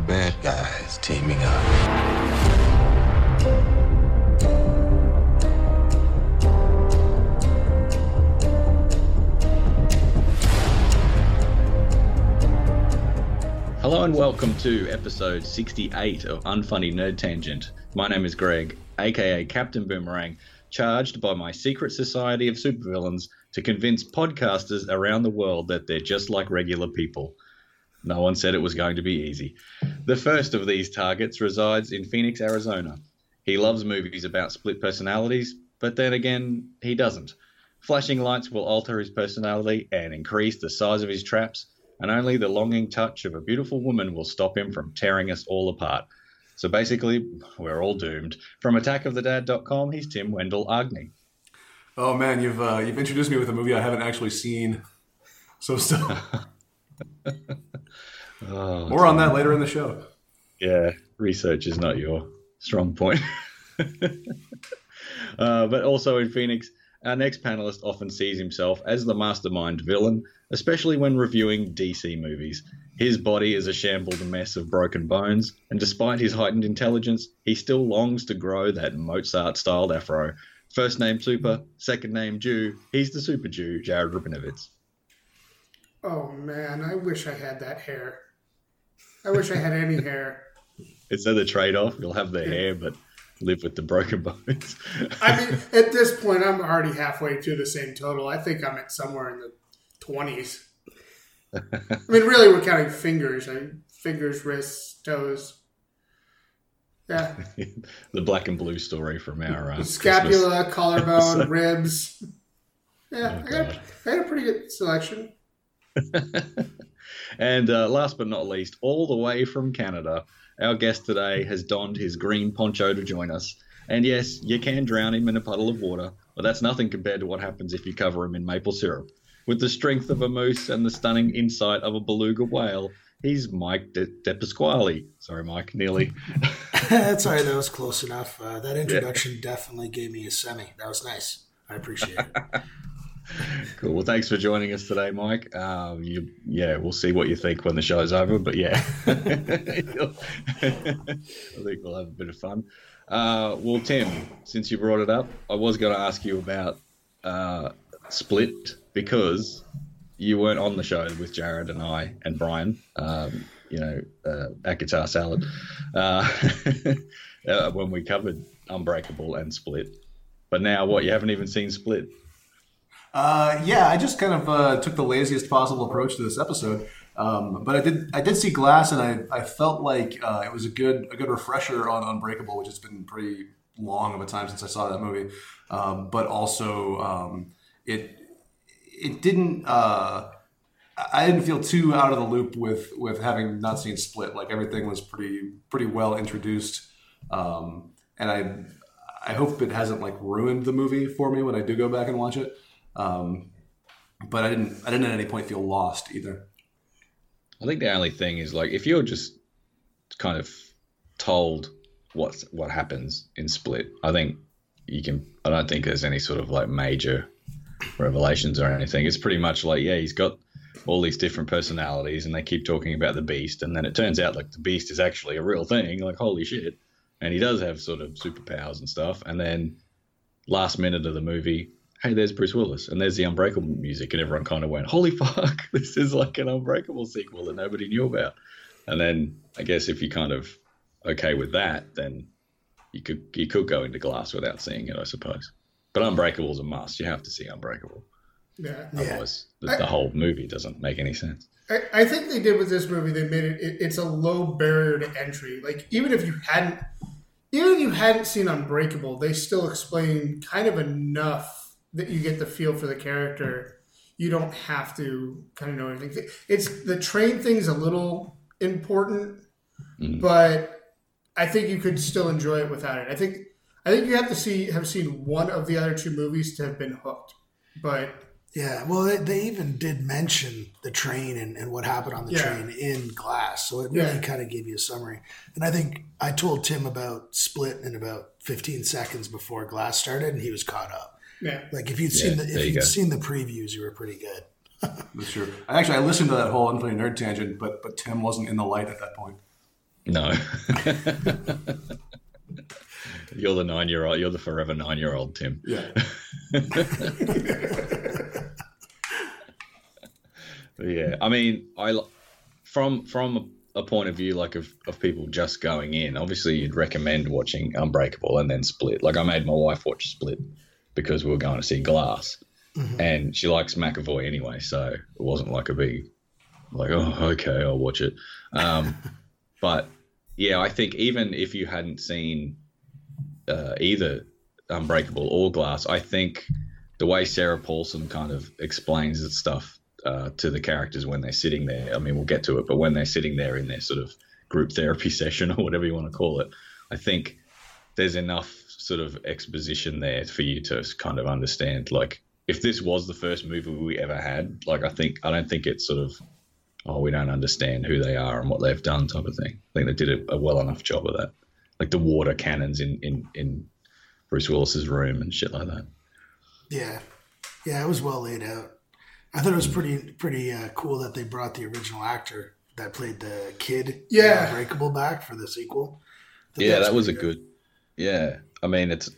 of bad guys teaming up. Hello and welcome to episode 68 of Unfunny Nerd Tangent. My name is Greig, aka Captain Boomerang, charged by my secret society of supervillains to convince podcasters around the world that they're just like regular people. No one said it was going to be easy. The first of these targets resides in Phoenix, Arizona. He loves movies about split personalities, but then again, he doesn't. Flashing lights will alter his personality and increase the size of his traps, and only the longing touch of a beautiful woman will stop him from tearing us all apart. So basically, we're all doomed. From attackofthedad.com, he's Tim Wendell Agne. Oh man, you've uh, you've introduced me with a movie I haven't actually seen. So still Oh, more on that later in the show. yeah, research is not your strong point. uh, but also in Phoenix, our next panelist often sees himself as the mastermind villain, especially when reviewing DC movies. His body is a shambled mess of broken bones, and despite his heightened intelligence, he still longs to grow that Mozart styled afro. First name Super, second name Jew. He's the Super Jew, Jared Robinovitz. Oh man, I wish I had that hair. I wish I had any hair. It's of the trade off, you'll have the hair, but live with the broken bones. I mean, at this point, I'm already halfway to the same total. I think I'm at somewhere in the 20s. I mean, really, we're counting fingers. I, fingers, wrists, toes. Yeah. the black and blue story from our uh, Christmas. Scapula, collarbone, ribs. Yeah, Oh, I, got. I had a pretty good selection. And uh, last but not least, all the way from Canada, our guest today has donned his green poncho to join us. And yes, you can drown him in a puddle of water, but that's nothing compared to what happens if you cover him in maple syrup. With the strength of a moose and the stunning insight of a beluga whale, he's Mike De, Dipasquale. Sorry, Mike, nearly. That's all right. That was close enough. Uh, that introduction definitely gave me a semi. That was nice. I appreciate it. Cool. Well, thanks for joining us today, Mike. Uh, you, yeah, we'll see what you think when the show's over, but yeah, I think we'll have a bit of fun. Uh, well, Tim, since you brought it up, I was going to ask you about uh, Split because you weren't on the show with Jared and I and Bryan. Um, you know, uh, at Guitar Salad uh, uh, when we covered Unbreakable and Split. But now, what? You haven't even seen Split. Uh, yeah, I just kind of uh, took the laziest possible approach to this episode. Um, but I did I did see Glass, and I, I felt like uh, it was a good a good refresher on Unbreakable, which has been pretty long of a time since I saw that movie. Um, but also, um, it it didn't. Uh, I didn't feel too out of the loop with with having not seen Split. Like everything was pretty pretty well introduced, um, and I I hope it hasn't like ruined the movie for me when I do go back and watch it. Um, but I didn't I didn't at any point feel lost either. I think the only thing is like if you're just kind of told what's what happens in Split, I think you can. I don't think there's any sort of like major revelations or anything. It's pretty much like yeah, he's got all these different personalities, and they keep talking about the Beast, and then it turns out like the Beast is actually a real thing. Like holy shit, and he does have sort of superpowers and stuff. And then last minute of the movie. Hey, there's Bruce Willis, and there's the Unbreakable music, and everyone kind of went, "Holy fuck, this is like an Unbreakable sequel that nobody knew about." And then I guess if you're kind of okay with that, then you could you could go into Glass without seeing it, I suppose. But Unbreakable is a must. You have to see Unbreakable. Yeah. Yeah. Otherwise, the, the whole movie doesn't make any sense. I, I think they did with this movie. They made it, it. It's a low barrier to entry. Like even if you hadn't, even if you hadn't seen Unbreakable, they still explain kind of enough that you get the feel for the character. You don't have to kind of know anything. It's the train thing's a little important, Mhm. but I think you could still enjoy it without it. I think I think you have to see have seen one of the other two movies to have been hooked. But Yeah, well, they, they even did mention the train and, and what happened on the Yeah. train in Glass, so it really Yeah. kind of gave you a summary. And I think I told Tim about Split in about 15 seconds before Glass started, and he was caught up. Yeah, Like if you'd Yeah, seen the if you you'd go. seen the previews, you were pretty good. That's true. I actually I listened to that whole unfunny nerd tangent, but but Tim wasn't in the light at that point. No. you're the nine year old. You're the forever nine year old, Tim. Yeah. Yeah, I mean, I l- from from a point of view like of, of people just going in. Obviously, you'd recommend watching Unbreakable and then Split. Like I made my wife watch Split because we were going to see Glass, and she likes McAvoy anyway, so it wasn't like a big like oh okay I'll watch it. Um, but yeah, I think even if you hadn't seen uh, either Unbreakable or Glass, I think the way Sarah Paulson kind of explains the stuff uh, to the characters when they're sitting there. I mean, we'll get to it, but when they're sitting there in their sort of group therapy session or whatever you want to call it, I think there's enough sort of exposition there for you to kind of understand. Like, if this was the first movie we ever had, like, I think I don't think it's sort of oh, we don't understand who they are and what they've done type of thing. I think they did a, a well enough job of that. Like the water cannons in in in Bruce Willis's room and shit like that. Yeah, yeah, it was well laid out. I thought it was pretty pretty uh, cool that they brought the original actor that played the kid, Yeah. in Unbreakable, back for the sequel. I thought Yeah, that was a pretty good. Yeah, I mean, it's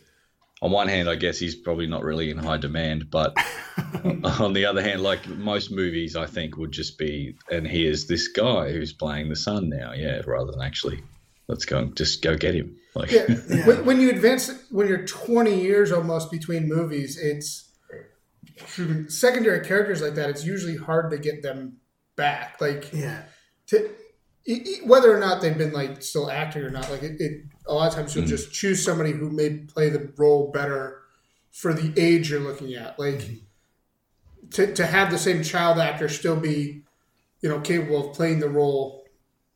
on one hand, I guess he's probably not really in high demand, but on the other hand, like most movies, I think would just be, and here's this guy who's playing the son now, yeah, rather than actually, let's go, just go get him. Like, Yeah. Yeah. When, when you advance, when you're 20 years almost between movies, it's secondary characters like that. It's usually hard to get them back. Like Yeah, to, whether or not they've been like still acting or not. Like it, it a lot of times you'll just choose somebody who may play the role better for the age you're looking at. Like to to have the same child actor still be, you know, capable of playing the role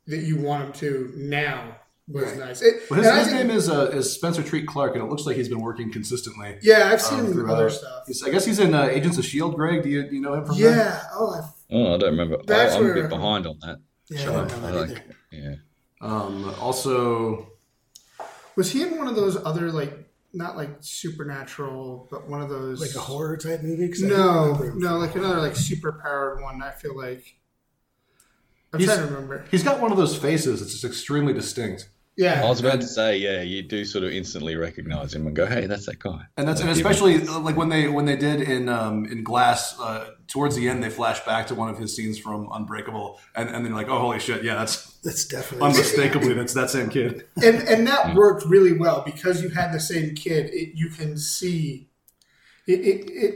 that you want him to now was Right. nice. It, But his, his think- name is uh, is Spencer Treat Clark, and it looks like he's been working consistently. Yeah, I've seen um, him in other stuff. He's- I guess he's in uh, Agents of Shield. Greig, do you, do you know him from there? Yeah. Oh, I, oh, I don't remember. I, That's I'm a bit behind on that. yeah, show. I don't know I that like, yeah. Um, also, was he in one of those other like not like supernatural, but one of those Like a horror type movie? 'Cause No, no, like another like super powered one. I feel like I'm He's- trying to remember. he's got one of those faces that's just extremely distinct. Yeah, I was about to say, yeah, you do sort of instantly recognize him and go, hey, that's that guy. And that's and especially uh, like when they when they did in um, in Glass uh, towards the end they flash back to one of his scenes from Unbreakable and and then you're like oh holy shit yeah that's That's definitely unmistakably that's that same kid and and that worked really well because you had the same kid. It, you can see it, it. It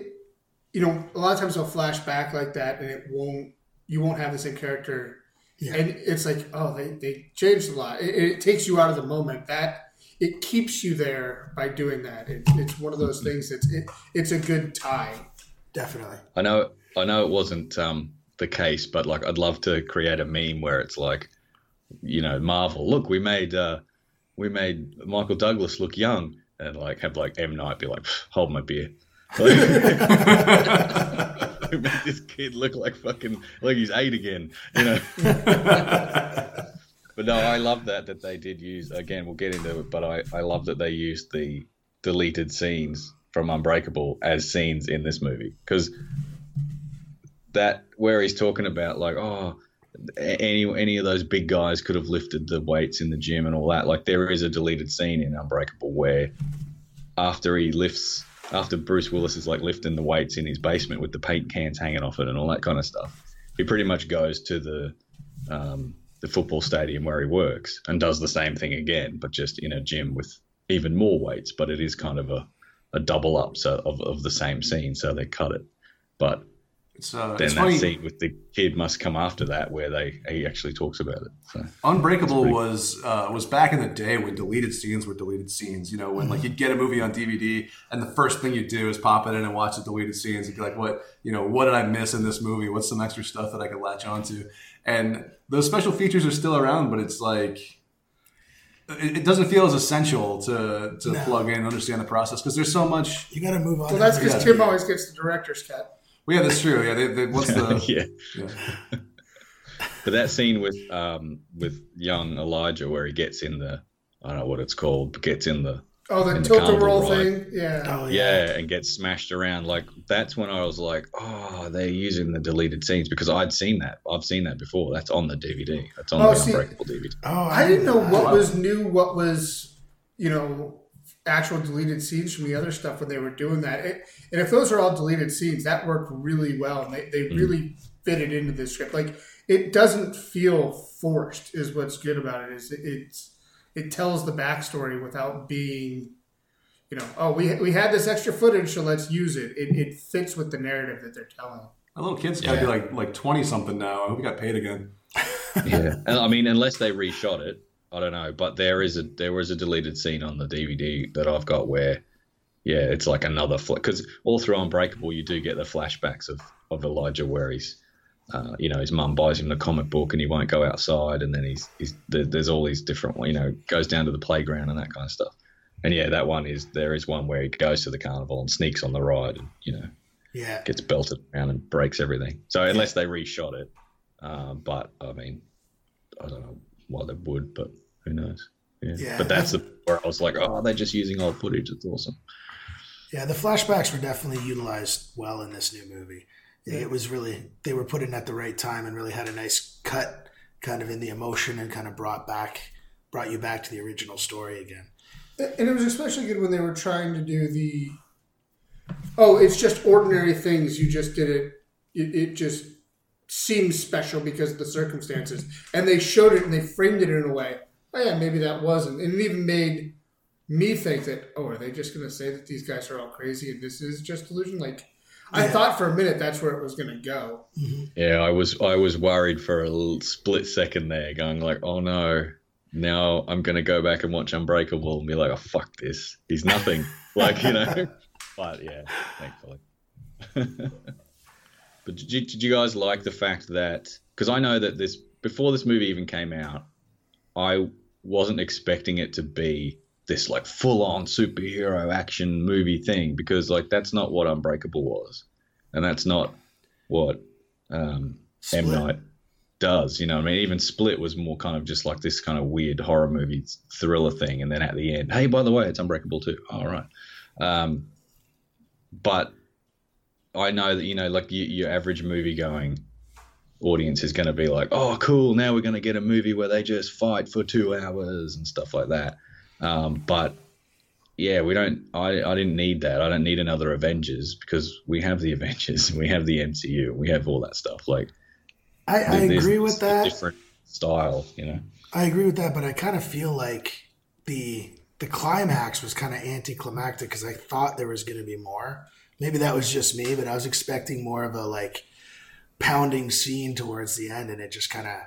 you know a lot of times they'll flash back like that, and it won't. You won't have the same character, Yeah. and it's like oh they they changed a lot. It, it takes you out of the moment. That it keeps you there by doing that. It, it's one of those things. That's it, it's a good tie. definitely. I know, I know it wasn't um, the case, but like, I'd love to create a meme where it's like, you know, Marvel. Look, we made uh, we made Michael Douglas look young, and like have like M Night be like, hold my beer. We made this kid look like fucking like he's eight again, you know. but no, I love that that they did use. Again, we'll get into it, but I I love that they used the deleted scenes from Unbreakable as scenes in this movie because that where he's talking about like oh any any of those big guys could have lifted the weights in the gym and all that. Like there is a deleted scene in unbreakable where after he lifts after bruce willis is like lifting the weights in his basement with the paint cans hanging off it and all that kind of stuff he pretty much goes to the um, the football stadium where he works and does the same thing again but just in a gym with even more weights. But it is kind of a, a double up so of, of the same scene so they cut it. But it's uh, then it's that funny scene with the kid must come after that where they he actually talks about it. So Unbreakable pretty- was uh, was back in the day when deleted scenes were deleted scenes. You know, when like you'd get a movie on DVD and the first thing you do is pop it in and watch the deleted scenes and be like, what you know, what did I miss in this movie? What's some extra stuff that I could latch onto? And those special features are still around, but it's like it, it doesn't feel as essential to to No. plug in and understand the process because there's so much. You got to move on. Well, that's because Tim always gets the director's cut. Well, yeah, that's true. Yeah, they, they, what's the yeah, yeah. but that scene with um with young Elijah where he gets in the I don't know what it's called, but gets in the Oh, the in the Tilt-A-Whirl ride. thing. Yeah. Oh yeah. yeah. and get smashed around. Like that's when I was like, oh, they're using the deleted scenes because I'd seen that. I've seen that before. That's on the DVD. That's on Oh, the see- Unbreakable DVD. Oh, I didn't know what was new, what was you know actual deleted scenes from the other stuff when they were doing that. It, and if those are all deleted scenes, that worked really well, and they they Mm. really fitted into the script. Like it doesn't feel forced. Is what's good about it. Is it, it's it tells the backstory without being. You know, oh, we, we had this extra footage, so let's use it. It, it fits with the narrative that they're telling. My little kid's got to Yeah. be like like twenty something now. I hope he got paid again. yeah, and I mean, unless they reshot it, I don't know. But there is a there was a deleted scene on the DVD that I've got where, yeah, it's like another because all through Unbreakable you do get the flashbacks of of Elijah where he's. Uh, you know, his mum buys him the comic book and he won't go outside, and then he's, he's there's all these different, you know, goes down to the playground and that kind of stuff. And yeah, that one is there is one where he goes to the carnival and sneaks on the ride, and you know, Yeah. gets belted around and breaks everything. So unless they reshot it, um, but I mean, I don't know why they would, but who knows? Yeah. Yeah. But that's the where I was like, oh, they're just using old footage. It's awesome. Yeah, the flashbacks were definitely utilized well in this new movie. It was really they were put in at the right time and really had a nice cut, kind of in the emotion and kind of brought back brought you back to the original story again. And it was especially good when they were trying to do the. Oh, it's just ordinary things. You just did it. It, it just seems special because of the circumstances. And they showed it and they framed it in a way. Oh, yeah, maybe that wasn't. And it even made me think that, oh, are they just going to say that these guys are all crazy and this is just delusion? Like, I Yeah. thought for a minute that's where it was going to go. Mm-hmm. Yeah, I was I was worried for a split second there, going like, oh no, now I'm gonna go back and watch Unbreakable and be like, oh fuck this, he's nothing, like you know. But yeah, thankfully. but did you, did you guys like the fact that because I know that this before this movie even came out, I wasn't expecting it to be this like full on superhero action movie thing because like that's not what Unbreakable was, and that's not what um, M. Night does. You know, I mean, even Split was more kind of just like this kind of weird horror movie thriller thing, and then at the end, hey, by the way, it's Unbreakable too. All right, um, but I know that you know, like you, your average movie going audience is going to be like, oh, cool, now we're going to get a movie where they just fight for two hours and stuff like that. Um, but yeah, we don't. I, I didn't need that. I don't need another Avengers because we have the Avengers, we have the MCU, we have all that stuff. Like I, I agree with a that. Different style, you know. I agree with that, but I kind of feel like the the climax was kind of anticlimactic because I thought there was going to be more. Maybe that was just me, but I was expecting more of a like pounding scene towards the end, and it just kind of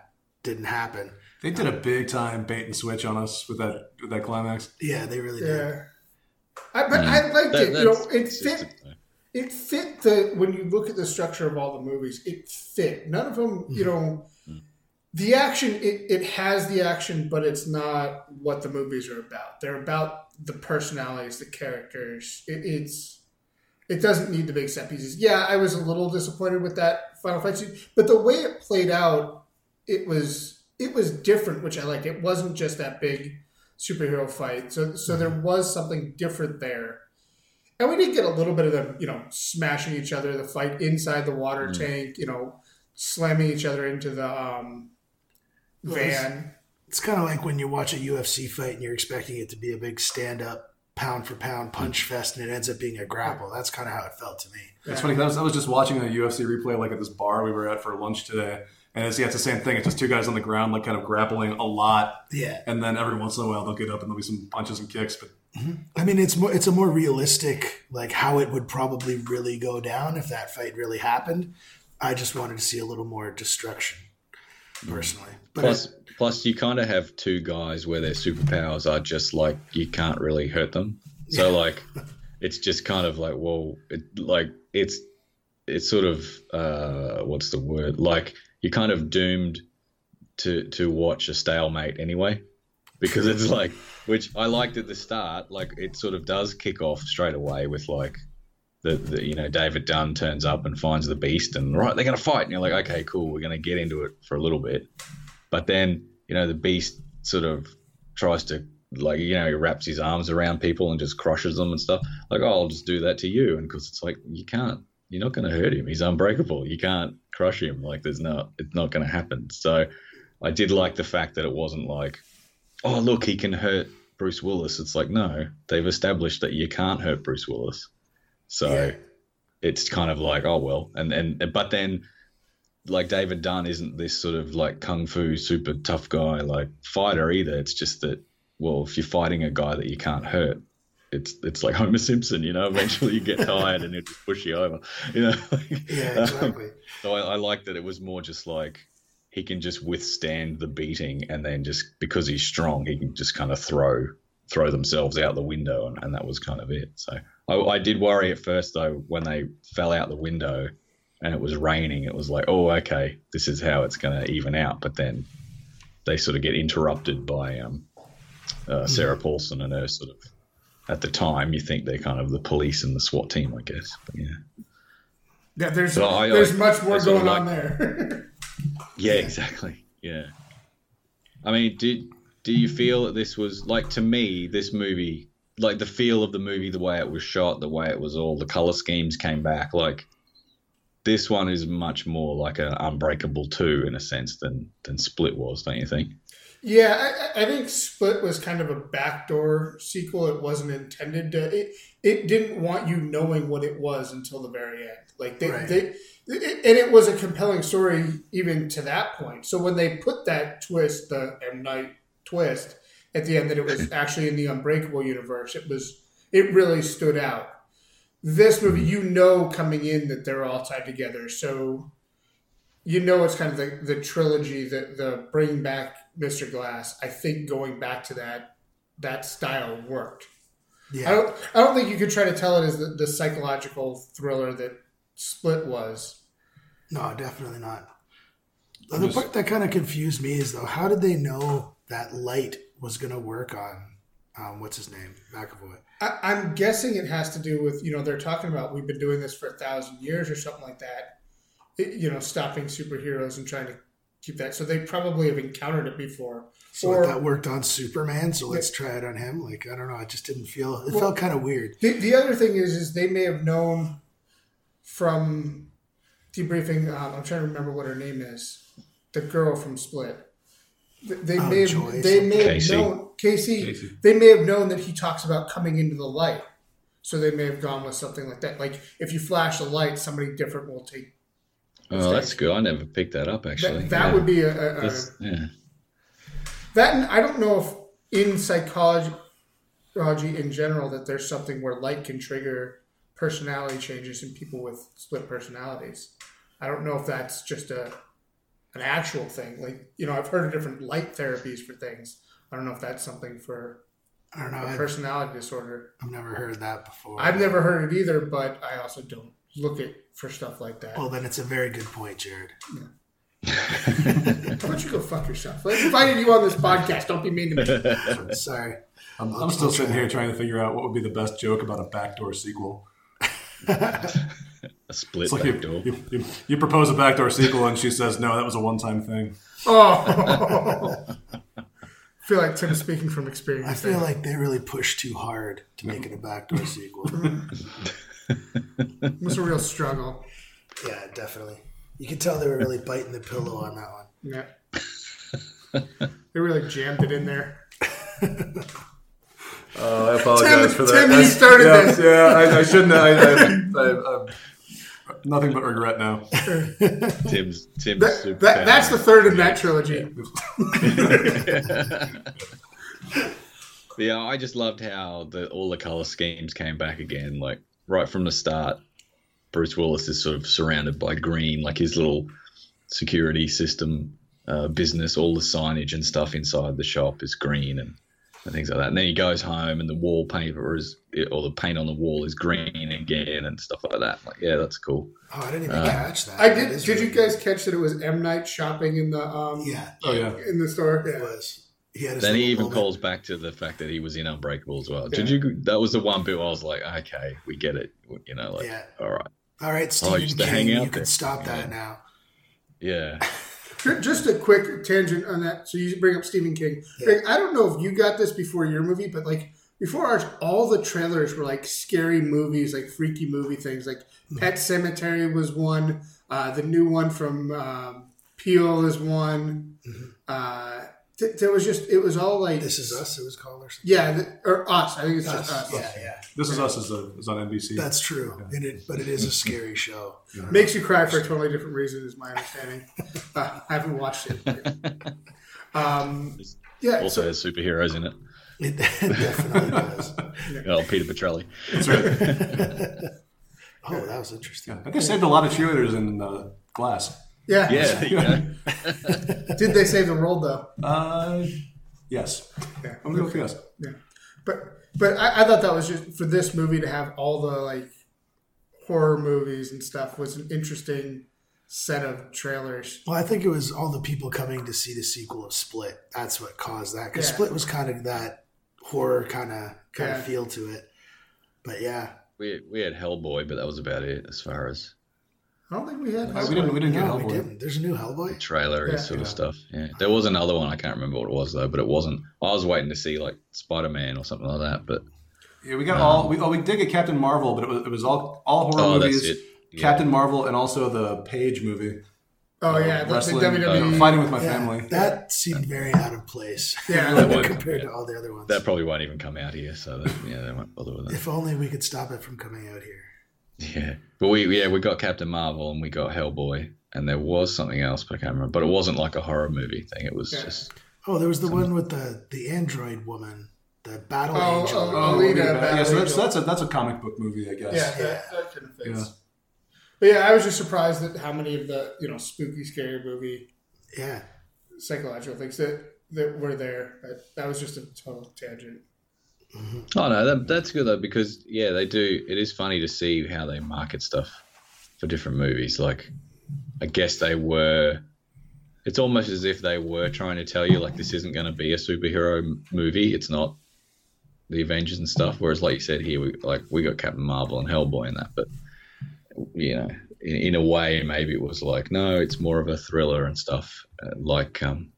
didn't happen. They did a big time bait and switch on us with that with that climax. Yeah, they really did. Yeah. I, but mm. I liked That- it. You know, it fit. it fit the when you look at the structure of all the movies it fit none of them you mm-hmm. know mm. the action it, it has the action but it's not what the movies are about they're about the personalities the characters it, it's it doesn't need the big set pieces. Yeah i was a little disappointed with that final fight scene but the way it played out it was it was different which i liked it wasn't just that big superhero fight. So so there was something different there. And we did get a little bit of them, you know, smashing each other, the fight inside the water tank, you know, slamming each other into the um, van. It's kind of like when you watch a UFC fight and you're expecting it to be a big stand up, pound for pound punch fest, and it ends up being a grapple. That's kind of how it felt to me. It's funny 'cause I was, I was just watching a UFC replay like at this bar we were at for lunch today, and it's yeah, it's the same thing. It's just two guys on the ground like kind of grappling a lot, Yeah, and then every once in a while they'll get up and there'll be some punches and kicks. But mm-hmm. I mean, it's more it's a more realistic like how it would probably really go down if that fight really happened. I just wanted to see a little more destruction, personally. But Plus, plus, you kind of have two guys where their superpowers are just like you can't really hurt them. So like, it's just kind of like, well, it, like it's it's sort of uh, what's the word? Like you're kind of doomed to to watch a stalemate anyway, because it's like, which I liked at the start. Like it sort of does kick off straight away with like. The, the, you know David Dunn turns up and finds the beast and right they're gonna fight and you're like okay cool we're gonna get into it for a little bit but then you know the beast sort of tries to like you know he wraps his arms around people and just crushes them and stuff. Like oh, I'll just do that to you, and because it's like you can't, you're not going to hurt him. He's unbreakable. You can't crush him. Like there's not, it's not going to happen. So I did like the fact that it wasn't like, oh look, he can hurt Bruce Willis. It's like no, they've established that you can't hurt Bruce Willis. So Yeah. it's kind of like oh well, and and but then like David Dunn isn't this sort of like kung fu super tough guy like fighter either. It's just that well, if you're fighting a guy that you can't hurt, it's it's like Homer Simpson, you know. Eventually, you get tired and it push you over, you know. Yeah, um, exactly. so I, I like that it was more just like he can just withstand the beating, and then just because he's strong, he can just kind of throw throw themselves out the window, and, and that was kind of it. So I, I did worry at first though when they fell out the window and it was raining. It was like, oh, okay, this is how it's going to even out. But then they sort of get interrupted by um, uh, Sarah Paulson and her sort of. At the time, you think they're kind of the police and the SWAT team, I guess. But yeah. Yeah, there's So I- there's I- much more I sort of going on like- there. Yeah, exactly. Yeah. I mean, did do you feel that this was like to me this movie, like the feel of the movie, the way it was shot, the way it was all, the color schemes came back, like this one is much more like an Unbreakable two in a sense than than Split was, don't you think? Yeah, I, I think Split was kind of a backdoor sequel. It wasn't intended to. It, it didn't want you knowing what it was until the very end. Like they, Right. they it, and it was a compelling story even to that point. So when they put that twist, the M Night twist at the end, that it was actually in the Unbreakable universe, it was it really stood out. This movie, you know, coming in that they're all tied together, so you know it's kind of the, the trilogy that the bringing back Mr. Glass. I think going back to that that style worked. Yeah. I Yeah, don't I don't think you could try to tell it as the, the psychological thriller that Split was. no, definitely not. The part that kind of confused me is though, how did they know that light was going to work on um, what's his name, McAvoy? I, I'm guessing it has to do with you know they're talking about we've been doing this for a thousand years or something like that. It- you know, stopping superheroes and trying to keep that. So they probably have encountered it before. So Or- that worked on Superman, so let's try it on him. Like I don't know, it just didn't feel. It Well- felt kind of weird. The, the other thing is, is they may have known from debriefing. Um, I'm trying to remember what her name is. The girl from Split. Th- They Oh, may have, Joy they may have known Casey, Casey. They may have known that he talks about coming into the light, so they may have gone with something like that. Like if you flash a light, somebody different will take Oh, that's good. I never picked that up actually. that. That Yeah. would be a, a, a yeah. That and I don't know if in psychology in general that there's something where light can trigger personality changes in people with split personalities. I don't know if that's just a an actual thing. Like you know, I've heard of different light therapies for things. I don't know if that's something for I don't know. a I've, personality disorder. I've never heard that before. I've never heard it either, but I also don't look at for stuff like that. Well, then it's a very good point, Jared. Why don't you go fuck yourself? I invited you on this podcast. Don't be mean to me. Sorry. I'm, I'm still sitting here trying to figure out what would be the best joke about a backdoor sequel. A split It's like back you, door. you, you, you propose a backdoor sequel, and she says, "No, that was a one-time thing." Oh. I feel like Tim's speaking from experience. I feel there. like they really pushed too hard to make it a backdoor sequel. it was a real struggle. yeah, definitely. You can tell they were really biting the pillow on that one. Yeah. they really jammed it in there. Uh, I apologize Tim- Tim, you started yeah, this. Yeah, I, I shouldn't. I, I, I, I, nothing but regret now. Tim's Tim's That, super that, that's the third in that trilogy. Yeah, I just loved how the all the color schemes came back again. Like right from the start, Bruce Willis is sort of surrounded by green, like his little security system uh, business. All the signage and stuff inside the shop is green and, and things like that. And then he goes home, and the wallpaper is or the paint on the wall is green again and stuff like that. Like, yeah, that's cool. Oh, I didn't even Uh, catch that. I That did. is Did you really guys catch that it was M Night shopping in the um. Yeah, Oh yeah. in the store? it was. He had Then he even moment. calls back to the fact that he was in Unbreakable as well. Did you? That was the one bit I was like, okay, we get it. You know, like, Yeah. all right. All right, Stephen used to King, hang out you can there. stop Yeah. that now. Yeah. Ju- Just a quick tangent on that. So you bring up Stephen King. Greig, I don't know if you got this before your movie, but like before ours, all the trailers were like scary movies, like freaky movie things. Like Pet Sematary was one. Uh, the new one from um, Peele is one. Uh, th- there was just it was all like This is us. It was called or something. yeah, th- or us. I think it's just us. Yeah, yeah. This is us is, a, is on NBC. That's true. And it, but it is a scary show. Makes you cry for a totally different reason, is my understanding. uh, I haven't watched it. Um, yeah, Also so, has superheroes in it. It definitely does. Oh, Peter Petrelli. Oh, that was interesting. I think they saved a lot of cheerleaders in uh, Glass. Yeah. Yeah, there you go. Did they save the world though? Uh, yes. Yeah. I'm going to go with yes. Yeah. But but I, I thought that was just for this movie to have all the like horror movies and stuff was an interesting set of trailers. Well, I think it was all the people coming to see the sequel of Split. That's what caused that. Because Yeah. Split was kind of that horror kind of kind Yeah. of feel to it. But yeah, We we had Hellboy, but that was about it as far as I don't think we had. Uh, we didn't. We didn't get no, we Hellboy. didn't. There's a new Hellboy. trailer Yeah. sort of stuff. Yeah, there was another one. I can't remember what it was though, but it wasn't. I was waiting to see like Spider Man or something like that. But Yeah, we got all. We, oh, we did get Captain Marvel, but it was, it was all all horror oh, movies. that's it. Yeah. Captain Marvel and also the Paige movie. Oh yeah, the, the wrestling, WWE. uh, fighting with my Yeah, family. that seemed very out of place. Yeah. compared to all the other ones. That probably won't even come out here, so that, yeah, they won't bother with that. if only we could stop it from coming out here. Yeah, but we yeah we got Captain Marvel and we got Hellboy, and there was something else, but I can't remember. But it wasn't like a horror movie thing. It was Yeah. just Oh, there was the one with the the android woman, the battle Oh, angel. oh, Oh, Alita, yeah, Battle yeah, so that's, that's a that's a comic book movie, I guess. yeah, Yeah. that, that kind of fits. Yeah. But yeah, I was just surprised at how many of the you know spooky, scary movie yeah. psychological things that that were there. That, that was just a total tangent. Oh no, that, that's good though because yeah, they do. It is funny to see how they market stuff for different movies. Like, I guess they were. It's almost as if they were trying to tell you like this isn't going to be a superhero movie. It's not the Avengers and stuff. Whereas, like you said here, we like we got Captain Marvel and Hellboy in that, but you know, in, in a way, maybe it was like no, it's more of a thriller and stuff. Uh, like, um,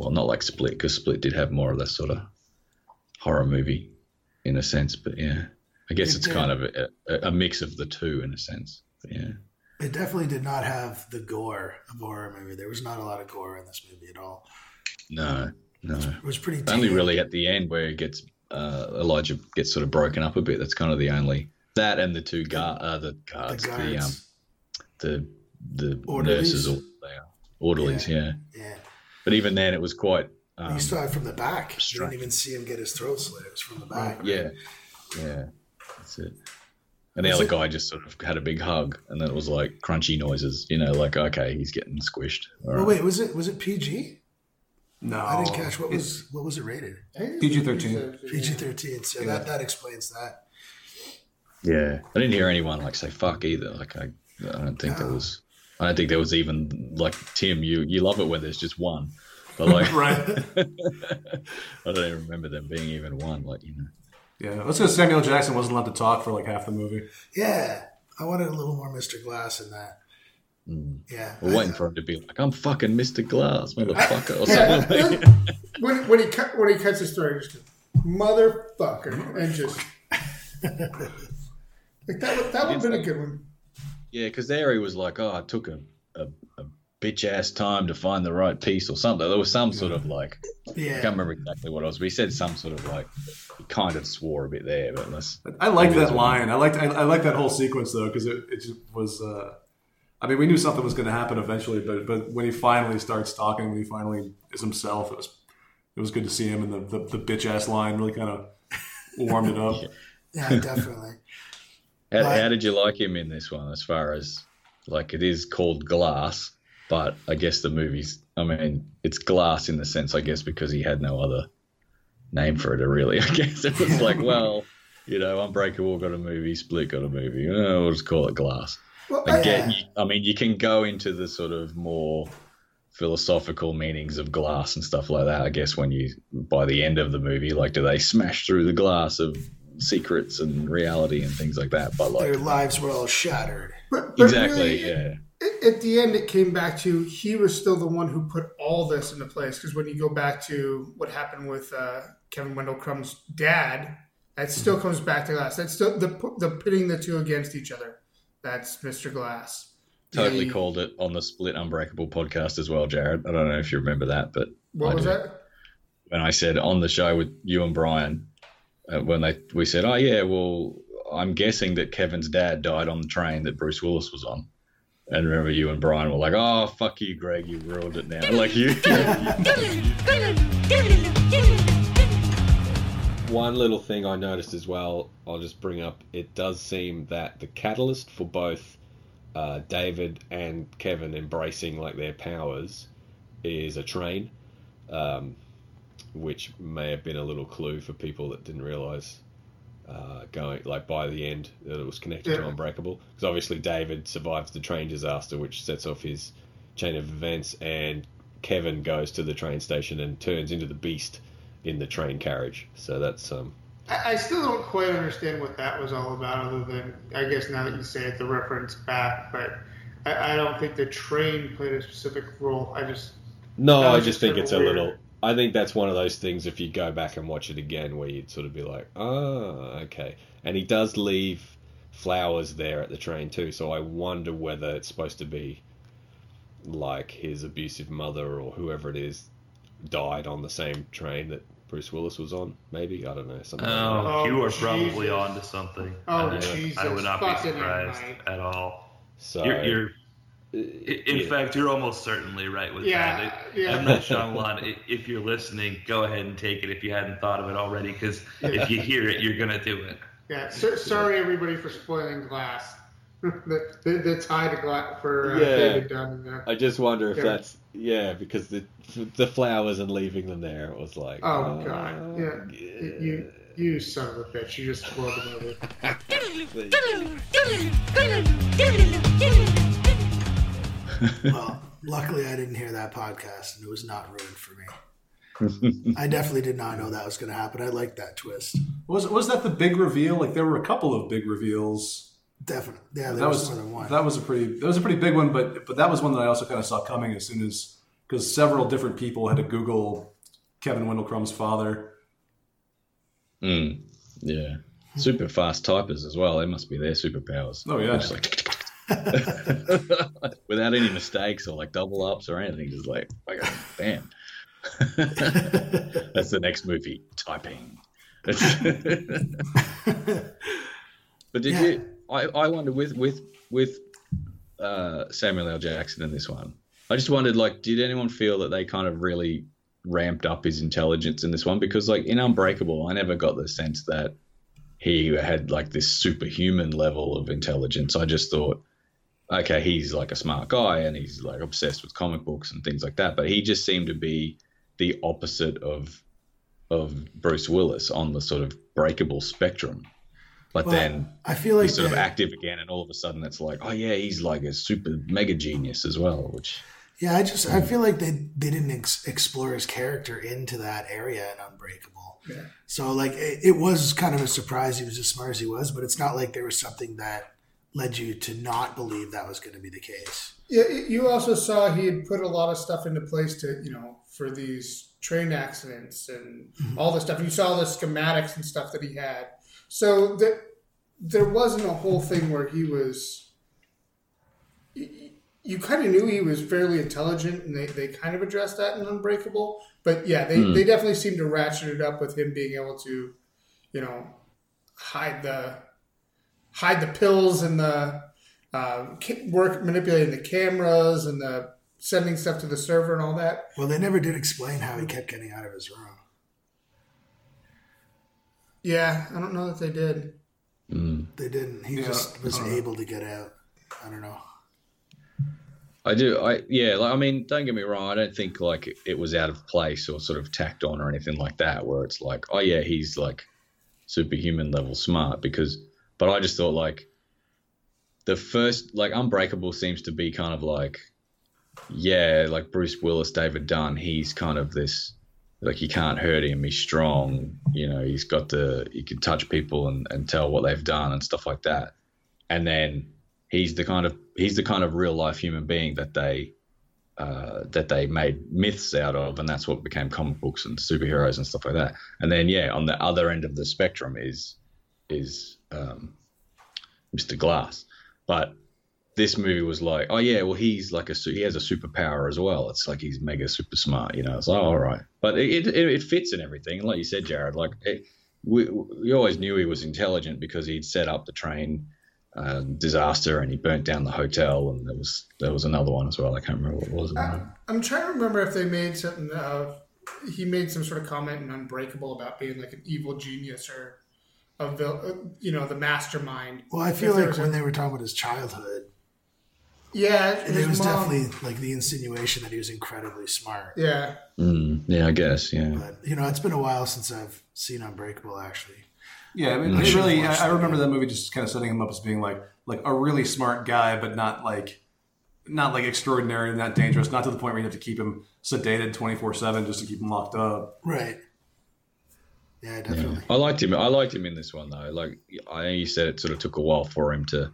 well, not like Split because Split did have more of that sort of horror movie in a sense, but yeah, I guess It it's did. kind of a, a, mix of the two in a sense. But yeah, It definitely did not have the gore of a horror movie. There was not a lot of gore in this movie at all. no, no, It was pretty. only really at the end where it gets uh, Elijah gets sort of broken up a bit. That's kind of the only that and the two guard, uh, the the guards, the, um, the the Orderlies? nurses or they are orderlies, yeah. yeah, But even then, it was quite. Um, you saw it from the back. You strange. didn't even see him get his throat slit. It was from the back. Yeah, yeah, that's it. And the Was other it- guy just sort of had a big hug, and then it was like crunchy noises. You know, like okay, he's getting squished. All Oh right. wait, was it was it PG? No, I didn't catch what was what was it rated? PG-13. PG thirteen. So that that explains that. Yeah, I didn't hear anyone like say fuck either. Like I, I don't think there was. I don't think there was even like Tim. You you love it when there's just one, but like Right. I don't even remember them being even one. Like you know. Yeah, let's go. Samuel Jackson wasn't allowed to talk for like half the movie. Yeah, I wanted a little more Mr. Glass in that. Mm. Yeah, We're I- waiting for him to be like, "I'm fucking Mr. Glass, motherfucker," or Yeah, something. Like, when, when he cut when he cuts his throat, he just motherfucker, and just like that. Would, that would have been a good one. Yeah, because there he was like, "Oh, I took a, a, a bitch ass time to find the right piece or something." There was some sort of like, I can't remember exactly what it was, but he said some sort of like, he kind of swore a bit there, but unless I like that line. I liked I, I like that whole sequence though because it, it just was. Uh, I mean, we knew something was going to happen eventually, but but when he finally starts talking, when he finally is himself, it was it was good to see him, and the the, the bitch ass line really kind of warmed it up. Yeah, definitely. How, Right. how did you like him in this one? As far as like it is called Glass, but I guess the movie's. I mean, it's Glass in the sense, I guess, because he had no other name for it. Really, I guess it was like, well, you know, Unbreakable got a movie, Split got a movie. Oh, we'll just call it Glass. Well, I, Again, you, I mean, you can go into the sort of more philosophical meanings of glass and stuff like that. I guess when you by the end of the movie, like, do they smash through the glass of secrets and reality and things like that? But like, Their lives were all shattered. but, but exactly, really, yeah. At the end, it came back to he was still the one who put all this into place. Because when you go back to what happened with uh, Kevin Wendell Crumb's dad, that still comes back to Glass. That's still the the pitting the two against each other. That's Mr. Glass. Totally The- called it on the Split Unbreakable podcast as well, Jared. I don't know if you remember that, but What I was do. that? when I said on the show with you and Bryan, uh, when they we said, "Oh yeah, well, I'm guessing that Kevin's dad died on the train that Bruce Willis was on." And remember, you and Bryan were like, "Oh fuck you, Greig, you ruined it now." Like you, One little thing I noticed as well, I'll just bring up. It does seem that the catalyst for both uh, David and Kevin embracing like their powers is a train, um, which may have been a little clue for people that didn't realize uh, going like by the end that it was connected to Unbreakable. Because obviously David survives the train disaster, which sets off his chain of events, and Kevin goes to the train station and turns into the beast in the train carriage. So that's um, I, I still don't quite understand what that was all about, other than I guess now that you say it, the reference back. But I, I don't think the train played a specific role. I just no, I just think it's a little. I think that's one of those things. If you go back and watch it again, where you'd sort of be like, "Oh, okay." And he does leave flowers there at the train too. So I wonder whether it's supposed to be like his abusive mother or whoever it is died on the same train that Bruce Willis was on. Maybe I don't know. Something like that. Oh, Oh, you are probably Jesus. on to something. Oh, I, Jesus. I would not be surprised at all. So You're, you're in yeah. fact, you're almost certainly right with Yeah, that. yeah. M. Night Shyamalan, i- if you're listening, go ahead and take it if you hadn't thought of it already, because if you hear it, you're gonna do it. yeah. So, sorry everybody for spoiling Glass. the, the the tie to Glass for uh, Yeah. David Dunn. Yeah. I just wonder if Yeah. that's yeah because the the flowers and leaving them there was like Oh uh, God. Yeah. You you son of a bitch. You just spoiled the movie. Well, luckily I didn't hear that podcast, and it was not ruined for me. I definitely did not know that was going to happen. I like that twist. Was was that the big reveal? Like there were a couple of big reveals. Definitely, yeah. There that was, was more than one. that was a pretty that was a pretty big one, but but that was one that I also kind of saw coming as soon as because several different people had to Google Kevin Wendell Crumb's father. Mm, yeah, super fast typers as well. They must be their superpowers. Oh, yeah. They're just like without any mistakes or like double ups or anything. Just like, like bam. That's the next movie. Typing. but did Yeah. you? I, I wonder with with with uh, Samuel L. Jackson in this one. I just wondered, like, did anyone feel that they kind of really ramped up his intelligence in this one? Because, like, in Unbreakable, I never got the sense that he had like this superhuman level of intelligence. I just thought, okay, he's like a smart guy and he's like obsessed with comic books and things like that. But he just seemed to be the opposite of of Bruce Willis on the sort of breakable spectrum. But Well, then I feel like he's sort of active again, and all of a sudden it's like, oh yeah, he's like a super mega genius as well. Which Yeah, I just I hmm. feel like they they didn't ex- explore his character into that area in Unbreakable. Yeah. So like it, it was kind of a surprise he was as smart as he was, but it's not like there was something that led you to not believe that was going to be the case. Yeah, you also saw he had put a lot of stuff into place to, you know, for these train accidents and mm-hmm. all the stuff. You saw the schematics and stuff that he had. So that there wasn't a whole thing where he was. You, you kind of knew he was fairly intelligent, and they, they kind of addressed that in Unbreakable. But yeah, they, hmm. they definitely seemed to ratchet it up with him being able to, you know, hide the hide the pills and the uh, work manipulating the cameras and the sending stuff to the server and all that. Well, they never did explain how he kept getting out of his room. Yeah, I don't know that they did. They didn't. He Yeah, just was I know. able to get out. I don't know. I do, I yeah, like I mean, don't get me wrong, I don't think like it- it was out of place or sort of tacked on or anything like that, where it's like, oh yeah, he's like superhuman level smart because, but I just thought like the first like Unbreakable seems to be kind of like, yeah, like Bruce Willis, David Dunn, he's kind of this like you can't hurt him, he's strong, you know, he's got the he can touch people and, and tell what they've done and stuff like that, and then he's the kind of he's the kind of real life human being that they uh, that they made myths out of, and that's what became comic books and superheroes and stuff like that. And then yeah, on the other end of the spectrum is is um, Mr. Glass, but this movie was like, oh yeah, well he's like a he has a superpower as well. It's like he's mega super smart, you know. It's like, oh, all right, but it, it it fits in everything. Like you said, Jared, like it, we we always knew he was intelligent because he'd set up the train uh, disaster and he burnt down the hotel and there was there was another one as well. I can't remember what it was. I'm trying to remember if they made something. Uh, he made some sort of comment in Unbreakable about being like an evil genius or a vil- uh, you know the mastermind. Well, I feel like was a- when they were talking about his childhood, yeah, it was mom- definitely like the insinuation that he was incredibly smart. yeah. Mm, yeah, I guess. Yeah. But you know, it's been a while since I've seen Unbreakable. Actually, Yeah, I mean, Mm. it really. I, I remember that movie just kind of setting him up as being like like a really smart guy, but not like not like extraordinary and not dangerous. Not to the point where you have to keep him sedated twenty four seven just to keep him locked up. right? Yeah, Yeah. definitely. I liked him. I liked him in this one though. Like I know you said, it sort of took a while for him to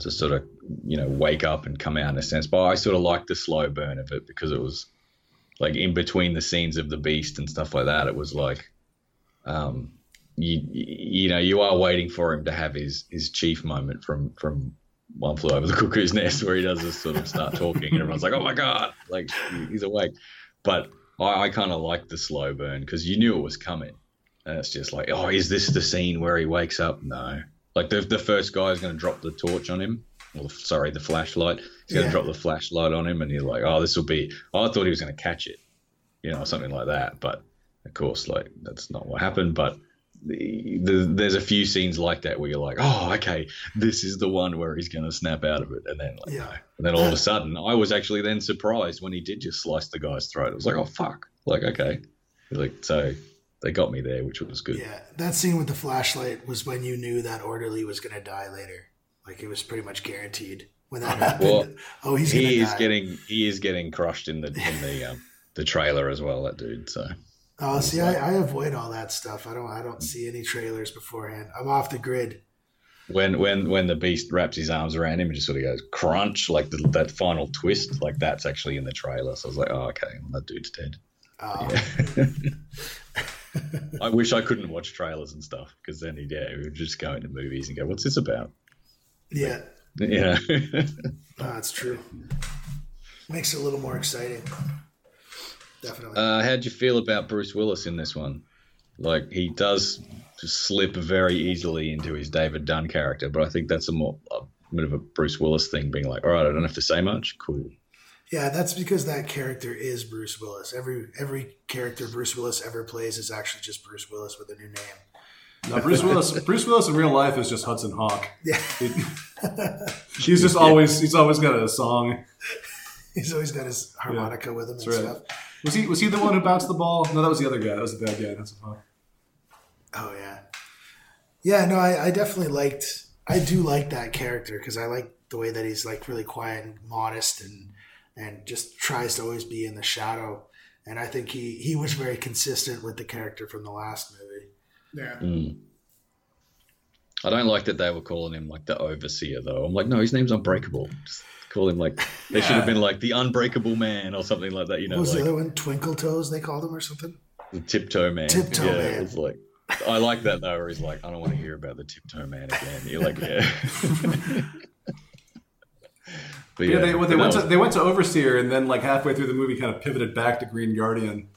to sort of you know wake up and come out in a sense. But I sort of liked the slow burn of it because it was like in between the scenes of the beast and stuff like that. It was like, um, you you know you are waiting for him to have his his chief moment from from one flew over the cuckoo's nest where he does this sort of start talking and everyone's like, oh my god, like he's awake. But I, I kind of liked the slow burn because you knew it was coming. And it's just like, oh, is this the scene where he wakes up? No. Like the, the first guy is going to drop the torch on him. Or the, sorry, the flashlight. He's going to Yeah. drop the flashlight on him, and you're like, oh, this will be. Oh, I thought he was going to catch it, you know, something like that. But of course, like that's not what happened. But the, the, there's a few scenes like that where you're like, oh, okay, this is the one where he's going to snap out of it, and then like, Yeah. no. and then all of a sudden, I was actually then surprised when he did just slice the guy's throat. It was like, oh fuck, like okay, like so they got me there, which was good. Yeah, that scene with the flashlight was when you knew that orderly was going to die later. Like it was pretty much guaranteed when that happened. Well, oh, he's he is die. getting he is getting crushed in the in the um, the trailer as well. That dude. So Oh, see, I, I avoid all that stuff. I don't. I don't see any trailers beforehand. I'm off the grid. when when when the beast wraps his arms around him and just sort of goes crunch, like the, that final twist, like that's actually in the trailer. So I was like, oh okay, that dude's dead. Oh, I wish I couldn't watch trailers and stuff because then yeah, we would just go into movies and go, what's this about? yeah, Yeah. that's true. Makes it a little more exciting. Definitely. Uh, how'd you feel about Bruce Willis in this one? Like he does slip very easily into his David Dunn character, but I think that's a more a bit of a Bruce Willis thing, being like, all right, I don't have to say much. Cool. Yeah, that's because that character is Bruce Willis. Every every character Bruce Willis ever plays is actually just Bruce Willis with a new name. No, Bruce Willis. Bruce Willis in real life is just Hudson Hawk. Yeah, He's just always he's always got a song. he's always got his harmonica with him and right. stuff. Was he was he the one who bounced the ball? No, that was the other guy. That was the bad guy. Hudson Hawk. Oh yeah, yeah. No, I, I definitely liked. I do like that character because I like the way that he's like really quiet and modest and and just tries to always be in the shadow. And I think he he was very consistent with the character from the last movie. Yeah. Mm. I don't like that they were calling him like the overseer though. I'm like, no, his name's Unbreakable. Just call him like they should have been like the Unbreakable Man or something like that. You know, what was like the other one? Twinkle Toes, they called him or something. the Tiptoe Man. Tiptoe yeah, Man. It's like I like that though, where he's like, I don't want to hear about the Tiptoe Man again. You're like, yeah. but Yeah, they, well, they that went to they went to Overseer, and then like halfway through the movie, kind of pivoted back to Green Guardian.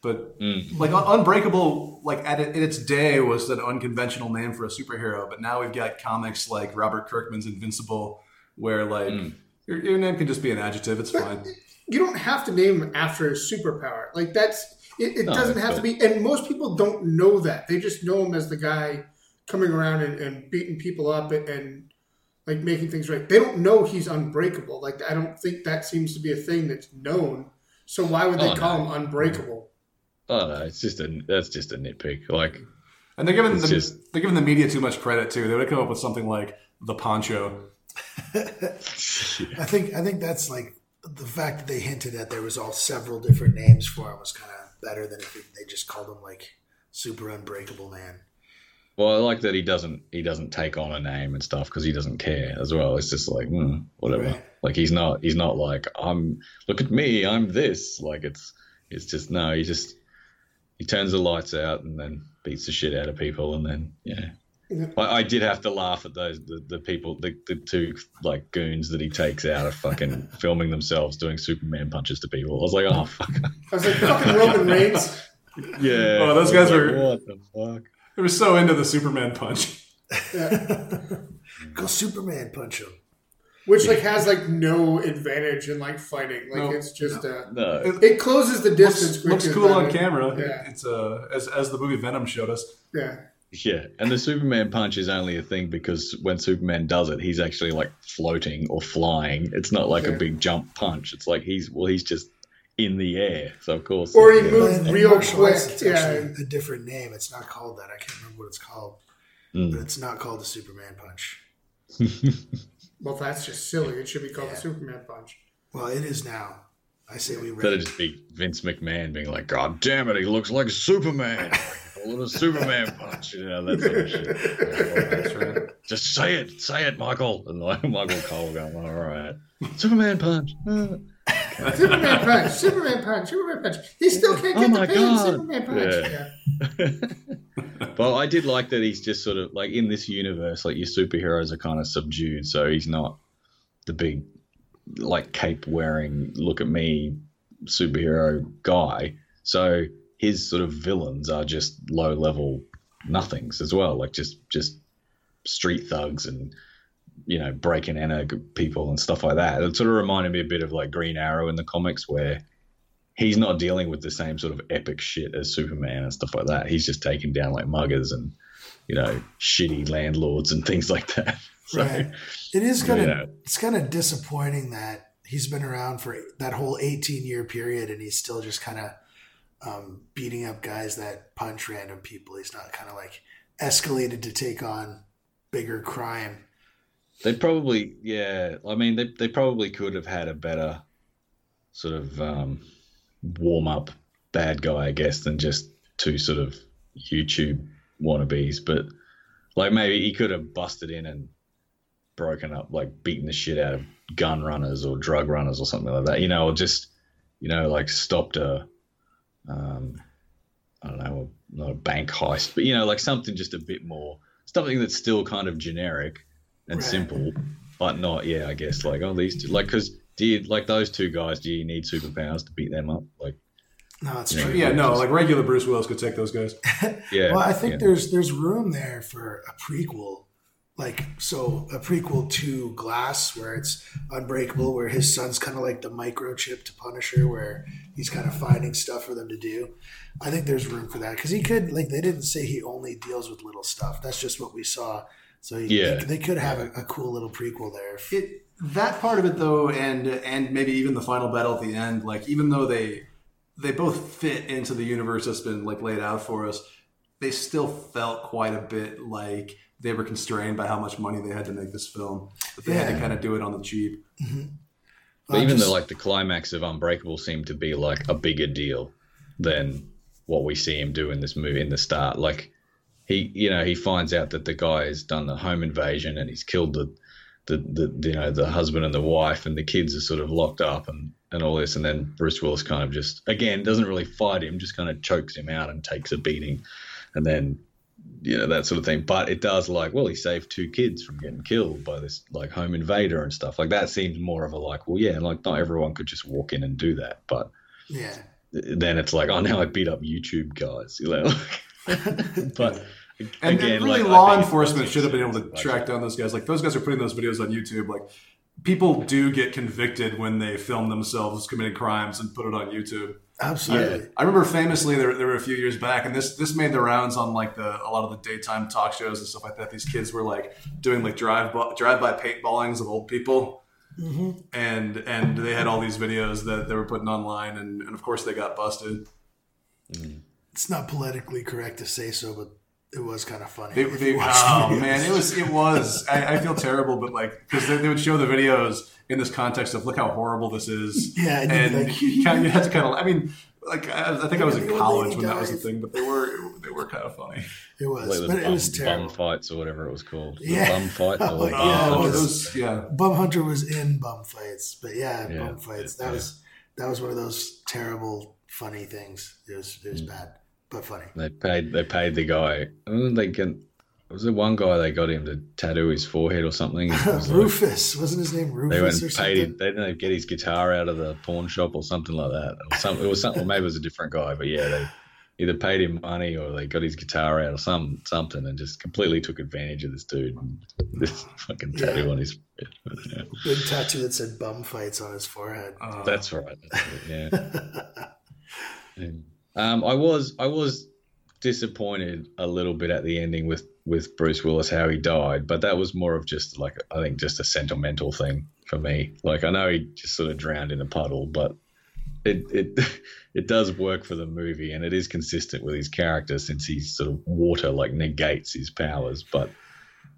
But Mm. like Unbreakable, like at it, in its day, was an unconventional name for a superhero. But now we've got comics like Robert Kirkman's Invincible, where like Mm. your, your name can just be an adjective. It's fine. You don't have to name him after a superpower. Like that's it, it No, doesn't have to be and most people don't know that. They just know him as the guy coming around and, and beating people up and, and like making things right. They don't know he's unbreakable. Like I don't think that seems to be a thing that's known. So why would they Oh, call no. him unbreakable? Oh no, it's just a that's just a nitpick. Like And they're giving the, just- they're giving the media too much credit too. They would have come up with something like the poncho. I think I think that's like the fact that they hinted that there was all several different names for him was kind of better than if they just called him like Super Unbreakable Man. Well, I like that he doesn't he doesn't take on a name and stuff because he doesn't care as well. It's just like mm, whatever. Right. Like he's not he's not like I'm. Look at me, I'm this. Like it's it's just no. He just he turns the lights out and then beats the shit out of people and then yeah. I, I did have to laugh at those the, the people the, the two like goons that he takes out of fucking filming themselves doing Superman punches to people. I was like, oh fuck, I was like, fucking Roman Reigns. yeah. Oh, those guys like, were- what the fuck. They were so into the Superman punch. Go Superman punch him. Which like has like no advantage in like fighting. Like No, it's just uh No, it closes the distance. Looks, looks cool on it- camera. Yeah. It's uh, as as the movie Venom showed us. Yeah. Yeah, and the Superman punch is only a thing because when Superman does it, he's actually like floating or flying. It's not like Yeah. a big jump punch. It's like he's well, he's just in the air. So of course, Or he yeah. moves In- in real martial quick. It's Yeah. a different name. It's not called that. I can't remember what it's called. Mm. But it's not called the Superman punch. Well, that's just silly. It should be called Yeah. the Superman punch. Well, it is now. I say we That'd just be Vince McMahon being like, "God damn it, he looks like Superman." a little Superman punch, you know that sort of shit. That's right. Just say it, say it, Michael. And like Michael Cole going, "All right, Superman punch." Superman punch. Superman punch. Superman punch. He still can't Oh get my the pin. God. Superman punch. Yeah. Yeah. Well, I did like that he's just sort of like in this universe, like your superheroes are kind of subdued, so he's not the big like cape wearing look at me superhero guy. So his sort of villains are just low level nothings as well, like just just street thugs and you know breaking enter people and stuff like that. It sort of reminded me a bit of like Green Arrow in the comics where he's not dealing with the same sort of epic shit as Superman and stuff like that. He's just taking down like muggers and you know shitty landlords and things like that. So Right. It is kind of Yeah. it's kind of disappointing that he's been around for that whole 18 year period and he's still just kind of um, beating up guys that punch random people. He's not kind of like escalated to take on bigger crime. They probably yeah. I mean they they probably could have had a better sort of um, warm up bad guy, I guess, than just two sort of YouTube wannabes. But like maybe he could have busted in and broken up, like beaten the shit out of gun runners or drug runners or something like that. You know, or just you know like stopped a um, I don't know, not a bank heist, but you know, like something just a bit more, something that's still kind of generic and Right. simple, but not, yeah, I guess, like, oh, these two, like, because do you, like those two guys, do you need superpowers to beat them up? Like, No, it's Yeah. true. Yeah, no, like regular Bruce Willis could take those guys. yeah. Well, I think yeah. there's there's room there for a prequel, like so a prequel to Glass, where it's Unbreakable, where his son's kind of like the microchip to Punisher, where he's kind of finding stuff for them to do. I think there's room for that because he could like they didn't say he only deals with little stuff. That's just what we saw. So he, Yeah. they could have a, a cool little prequel there. It that part of it though, and and maybe even the final battle at the end, like even though they they both fit into the universe that's been like laid out for us, they still felt quite a bit like they were constrained by how much money they had to make this film. That they had to kind of do it on the cheap. But Uh, even just- though, like, the climax of Unbreakable seemed to be like a bigger deal than what we see him do in this movie in the start. Like, he, you know, he finds out that the guy has done the home invasion and he's killed the, the, the, you know, the husband and the wife, and the kids are sort of locked up and and all this. And then Bruce Willis kind of just, again, doesn't really fight him, just kind of chokes him out and takes a beating, and then. You know that sort of thing, but it does like well, he saved two kids from getting killed by this like home invader and stuff like that. Seems more of a like, well, yeah, like not everyone could just walk in and do that, but yeah, then it's like, oh, now I beat up YouTube guys, you know. but And again, really, like, law enforcement should have been able to track down those guys. Like those guys are putting those videos on YouTube. Like people do get convicted when they film themselves committing crimes and put it on YouTube. absolutely. I remember famously there, there were a few years back, and this this made the rounds on like the a lot of the daytime talk shows and stuff like that. These kids were like doing like drive drive by paintballings of old people, mm-hmm. and and they had all these videos that they were putting online, and, and of course they got busted. It's not politically correct to say so, but it was kind of funny. They, if they, oh the man, it was it was. I, I feel terrible, but like because they, they would show the videos in this context of look how horrible this is. Yeah, and and you'd like, you, kind of, you had to kind of. I mean, like I, I think I was in college lady when that was the thing, but they were they were kind of funny. It was, Like those but it was terrible. bum fights or whatever it was called. The Yeah. Bum fight. Oh, or yeah, bum Oh, hunter. was- those yeah. Bum Hunter was in bum fights, but yeah, Yeah, bum fights. yeah, That was that was one of those terrible, funny things. It was it was Mm. bad, but funny. They paid. They paid the guy. They can. Was there one guy they got him to tattoo his forehead or something? It was like- Rufus wasn't his name Rufus they went and paid him. They didn't get his guitar out of the pawn shop or something like that. Or some, it was something. Maybe it was a different guy, but yeah, they either paid him money or they got his guitar out or some something and just completely took advantage of this dude. And this fucking tattoo Yeah. on his. Yeah. Big tattoo that said "bum fights" on his forehead. Uh, That's right. That's it, yeah. Yeah. Um, I was I was disappointed a little bit at the ending with with Bruce Willis how he died, but that was more of just like I think just a sentimental thing for me. Like I know he just sort of drowned in a puddle, but it it it does work for the movie and it is consistent with his character since he's sort of water like negates his powers. But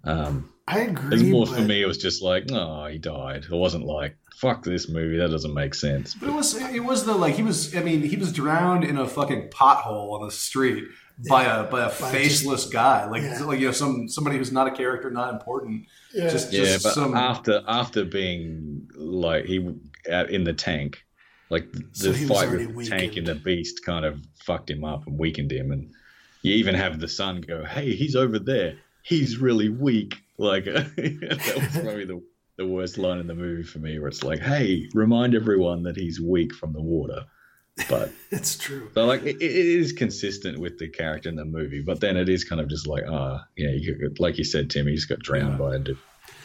um, I agree. it's more but for me. It was just like, oh, he died. It wasn't like fuck this movie. That doesn't make sense. But it was it was the like he was I mean he was drowned in a fucking pothole on the street by a by a By faceless guy like Yeah. like you know some somebody who's not a character not important Yeah. just Yeah, just but some after after being like he out in the tank, like the So he fight with the tank and the beast kind of fucked him up and weakened him, and you even have the son go, "Hey, he's over there. He's really weak." Like that was probably the the worst line in the movie for me, where it's like, "Hey, remind everyone that he's weak from the water." But it's true. so like it, it is consistent with the character in the movie, but then it is kind of just like, ah, yeah, you, like you said, Tim, he just got drowned by a dude.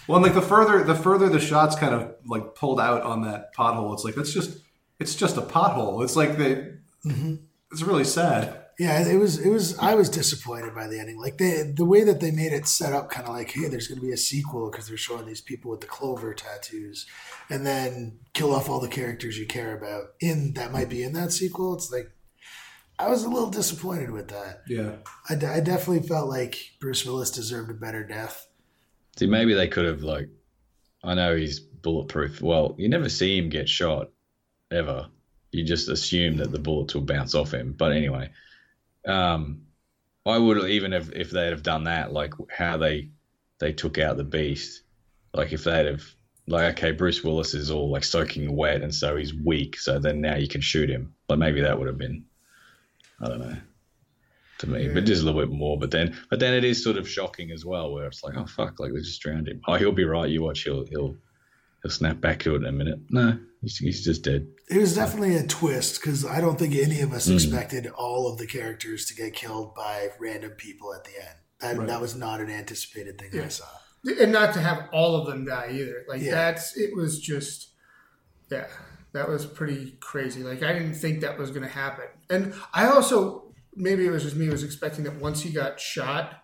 well and like the further the further the shots kind of like pulled out on that pothole it's like that's just it's just a pothole it's like they hmm it's really sad Yeah, it was. It was. I was disappointed by the ending. Like the the way that they made it set up, kind of like, hey, there's going to be a sequel because they're showing these people with the clover tattoos, and then kill off all the characters you care about in that might be in that sequel. It's like I was a little disappointed with that. yeah I, d- I definitely felt like Bruce Willis deserved a better death. See, maybe they could have like, I know he's bulletproof. Well, you never see him get shot, ever. You just assume that the bullets will bounce off him. But anyway, um, I would even if if they'd have done that, like how they they took out the beast, like if they'd have like okay, Bruce Willis is all like soaking wet and so he's weak, so then now you can shoot him. Like maybe that would have been, I don't know. To me, but just a little bit more. But then, but then it is sort of shocking as well, where it's like, oh fuck, like they just drowned him. Oh, he'll be right. You watch, he'll he'll he'll snap back to it in a minute. No, he's, he's just dead. It was definitely a twist because I don't think any of us hmm. expected all of the characters to get killed by random people at the end. That, Right. that was not an anticipated thing I saw. and not to have all of them die either. Like Yeah. that's it was just yeah, that was pretty crazy. Like I didn't think that was going to happen. And I also maybe it was just me was expecting that once he got shot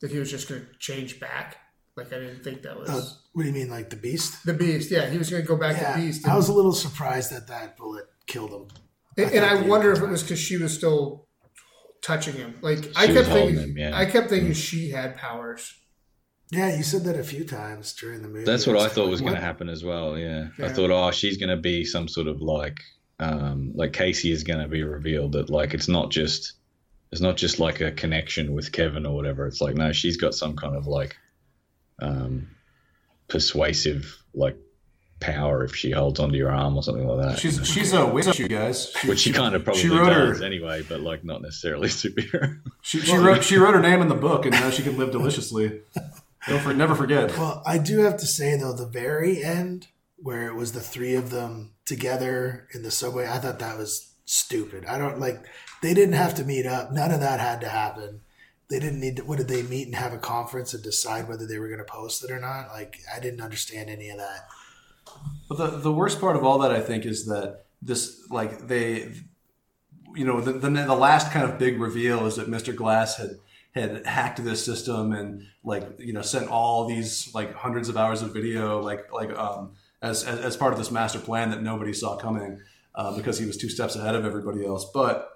that he was just going to change back. Like I didn't think that was Uh, what do you mean, like the beast? the beast. Yeah, he was going to go back Yeah, to beast. I was a little surprised that that bullet killed him. and, I and I wonder if it was because she was still touching him. Like I kept thinking, him, yeah. I kept thinking she had powers. Yeah, you said that a few times during the movie. That's what I thought like, was going to happen as well. Yeah. I thought, oh, she's going to be some sort of like, um, like Casey is going to be revealed that like it's not just, it's not just like a connection with Kevin or whatever. It's like no, she's got some kind of like, um, persuasive like power if she holds onto your arm or something like that. she's she's a witch you guys which she kind of probably she wrote her- anyway, but like not necessarily superhero. she, she wrote she wrote her name in the book and now she can live deliciously don't for, never forget Well, I do have to say though, the very end where it was the three of them together in the subway, I thought that was stupid. I don't like. They didn't have to meet up. None of that had to happen. They didn't need. To, what did they meet and have a conference and decide whether they were going to post it or not? Like, I didn't understand any of that. But the the worst part of all that, I think, is that this like they, you know, the the, the last kind of big reveal is that Mr. Glass had had hacked this system and like you know sent all these like hundreds of hours of video like like um as as, as part of this master plan that nobody saw coming uh, because he was two steps ahead of everybody else. But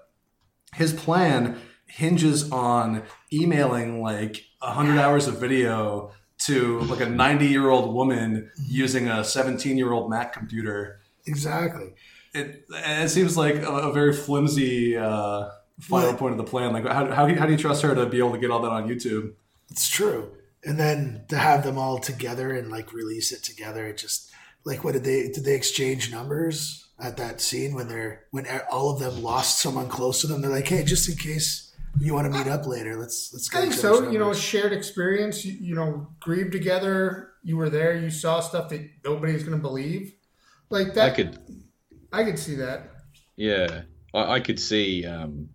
his plan hinges on emailing like 100 hours of video to like a 90 year old woman using a 17 year old Mac computer. Exactly. it it seems like a, a very flimsy uh, final Well- point of the plan. Like, how, how, do you, how do you trust her to be able to get all that on YouTube? It's true. And then to have them all together and like release it together, it just like what did they did they exchange numbers at that scene when they're when all of them lost someone close to them? They're like, hey, just in case you want to meet up later, let's let's I think so. other's You know, shared experience. You, you know, grieve together. You were there. You saw stuff that nobody's going to believe. Like that. I could, I could see that. yeah, I, I could see. Um,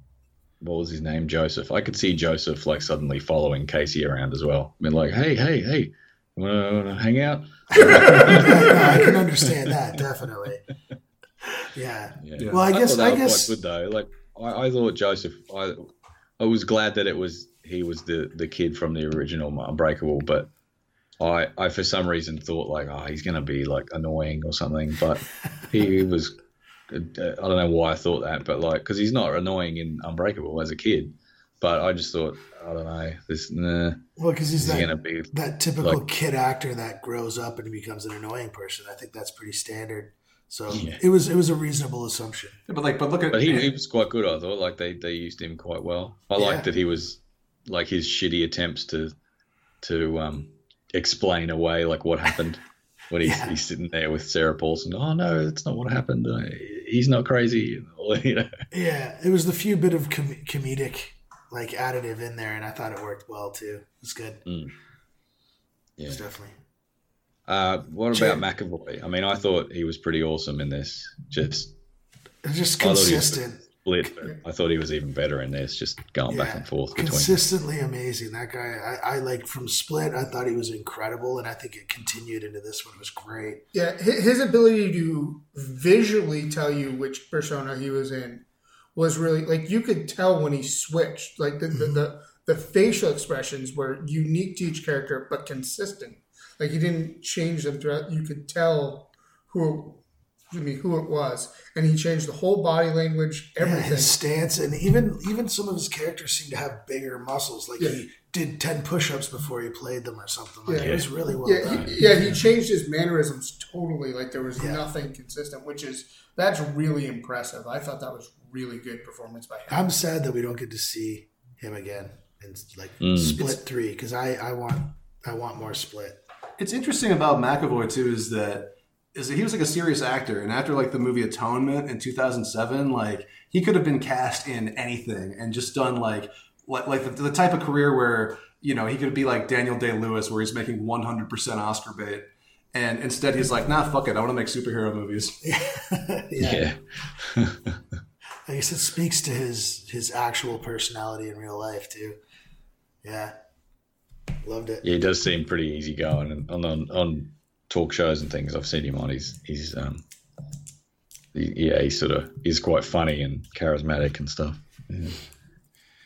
what was his name? Joseph. I could see Joseph like suddenly following Casey around as well. I mean, like, hey, hey, hey, want to hang out? No, I can understand that definitely. Yeah. Yeah. Well, I guess thought that I guess quite good though. Like, I, I thought Joseph. I, I was glad that it was he was the the kid from the original Unbreakable, but I I for some reason thought like, oh, he's gonna be like annoying or something, but he was. I don't know why I thought that, but like, because he's not annoying in Unbreakable as a kid, but I just thought, I don't know, this, nah, well because he's that, gonna be that typical like- kid actor that grows up and becomes an annoying person. I think that's pretty standard. So Yeah. it was it was a reasonable assumption. Yeah, but like, but look at But he, he was quite good. I thought like they, they used him quite well. I Yeah. liked that he was like his shitty attempts to to um, explain away like what happened when he's, Yeah. he's sitting there with Sarah Paulson. Oh no, that's not what happened. Uh, he's not crazy. you know. Yeah, it was the few bit of com- comedic like additive in there, and I thought it worked well too. It's good. Yeah. It's definitely. Uh, what Sure. about McAvoy? I mean, I thought he was pretty awesome in this. Just It's just I thought he was consistent. split, I thought he was even better in this. Just going back and forth between. consistently amazing. That guy, I, I like from Split. I thought he was incredible, and I think it continued into this one. It was great. Yeah, his ability to visually tell you which persona he was in was really like you could tell when he switched. Like the the, the, the facial expressions were unique to each character, but consistent. Like he didn't change them throughout. You could tell who, excuse me, who it was, and he changed the whole body language, Yeah, everything. his stance, and even even some of his characters seem to have bigger muscles. Like Yeah. he did ten push-ups before he played them, or something. Like Yeah. it was really well yeah, done. he, yeah, he changed his mannerisms totally. Like there was Yeah. nothing consistent, which is that's really impressive. I thought that was really good performance by him. I'm sad that we don't get to see him again in like Mm. Split three because I I want I want more Split. It's interesting about McAvoy too is that is that he was like a serious actor, and after like the movie Atonement in 2007, like he could have been cast in anything and just done like like, like the, the type of career where you know he could be like Daniel Day Lewis, where he's making 100 percent Oscar bait, and instead he's like, nah, fuck it, I want to make superhero movies. yeah. yeah. I guess it speaks to his his actual personality in real life too. Yeah, loved it. Yeah, he does seem pretty easygoing and on, on on talk shows and things. I've seen him on. He's he's um he, yeah, he sort of is quite funny and charismatic and stuff. Yeah.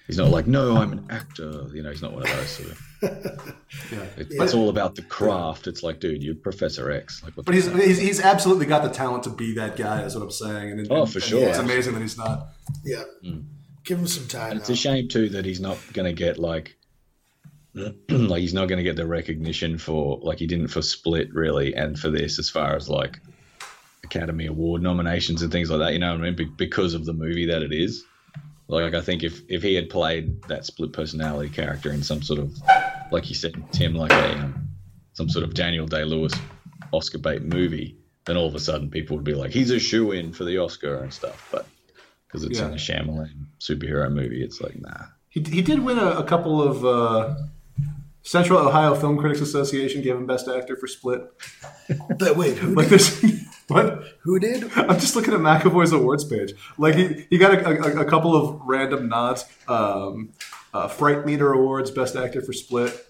He's not like, no, I'm an actor. You know, he's not one of those sort of. Yeah. It, It's all about the craft. It's like, dude, you're Professor X. Like, But he's, he's he's absolutely got the talent to be that guy. Is what I'm saying. And, Oh, for and sure. It's amazing that he's not. Yeah, give him some time. And it's a shame too that he's not going to get like, like he's not going to get the recognition for like he didn't for Split really, and for this as far as like Academy Award nominations and things like that. You know what I mean? Be- because of the movie that it is. Like I think if if he had played that split personality character in some sort of, like you said, Tim, like a um, some sort of Daniel Day Lewis Oscar bait movie, then all of a sudden people would be like, he's a shoe in for the Oscar and stuff. But because it's in a Shyamalan superhero movie, it's like nah. He, he did win a, a couple of uh, Central Ohio Film Critics Association gave him Best Actor for Split. But wait, who Like did? this, what? Who did? I'm just looking at McAvoy's awards page. Like he, he got a, a, a couple of random nods. Um, uh, Fright Meter Awards, Best Actor for Split.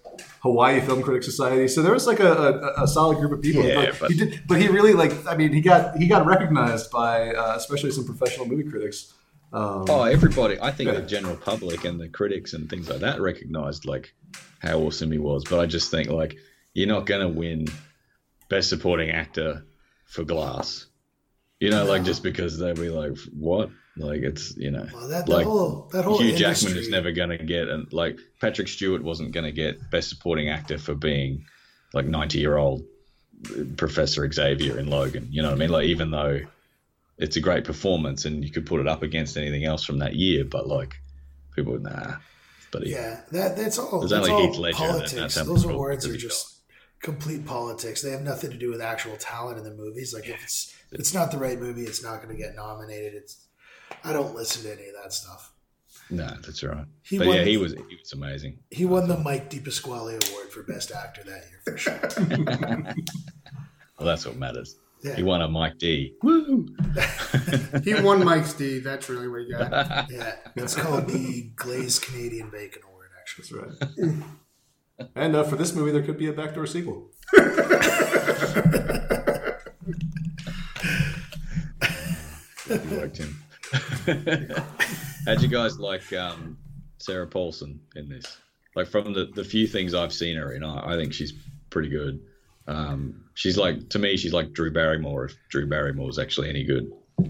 Hawaii Film Critics Society. So there was like a, a, a solid group of people. Yeah, Like, but- he did, but he really like. I mean, he got he got recognized by uh, especially some professional movie critics. Um, Oh, everybody! I think Yeah. the general public and the critics and things like that recognized like how awesome he was. But I just think like you're not going to win best supporting actor for Glass. You know, like just because they'll be like, what? Like it's you know, Well, that, that like whole that whole Hugh industry, Jackman is never going to get, and like Patrick Stewart wasn't going to get best supporting actor for being like 90 year old Professor Xavier in Logan. You know what I mean? Like even though it's a great performance, and you could put it up against anything else from that year. But like, people nah. But Yeah, that that's all. There's that's only all Heath Ledger politics. that's how Those awards are just complete politics. They have nothing to do with actual talent in the movies. Like if it's if it's not the right movie, it's not going to get nominated. It's I don't listen to any of that stuff. no, that's right. He but won- yeah, he was he was amazing. He won the Mike Dipasquale Award for Best Actor that year for sure. Well, that's what matters. Yeah. He won a Mike D. Woo! He won Mike's D. That's really what he got. Yeah, it's called the Glazed Canadian Bacon Award. Actually, That's right. and uh, for this movie, there could be a backdoor sequel. You liked him. How'd you guys like um, Sarah Paulson in this? Like from the, the few things I've seen her in, I, I think she's pretty good. Um, she's like to me, she's like Drew Barrymore. If Drew Barrymore was actually any good,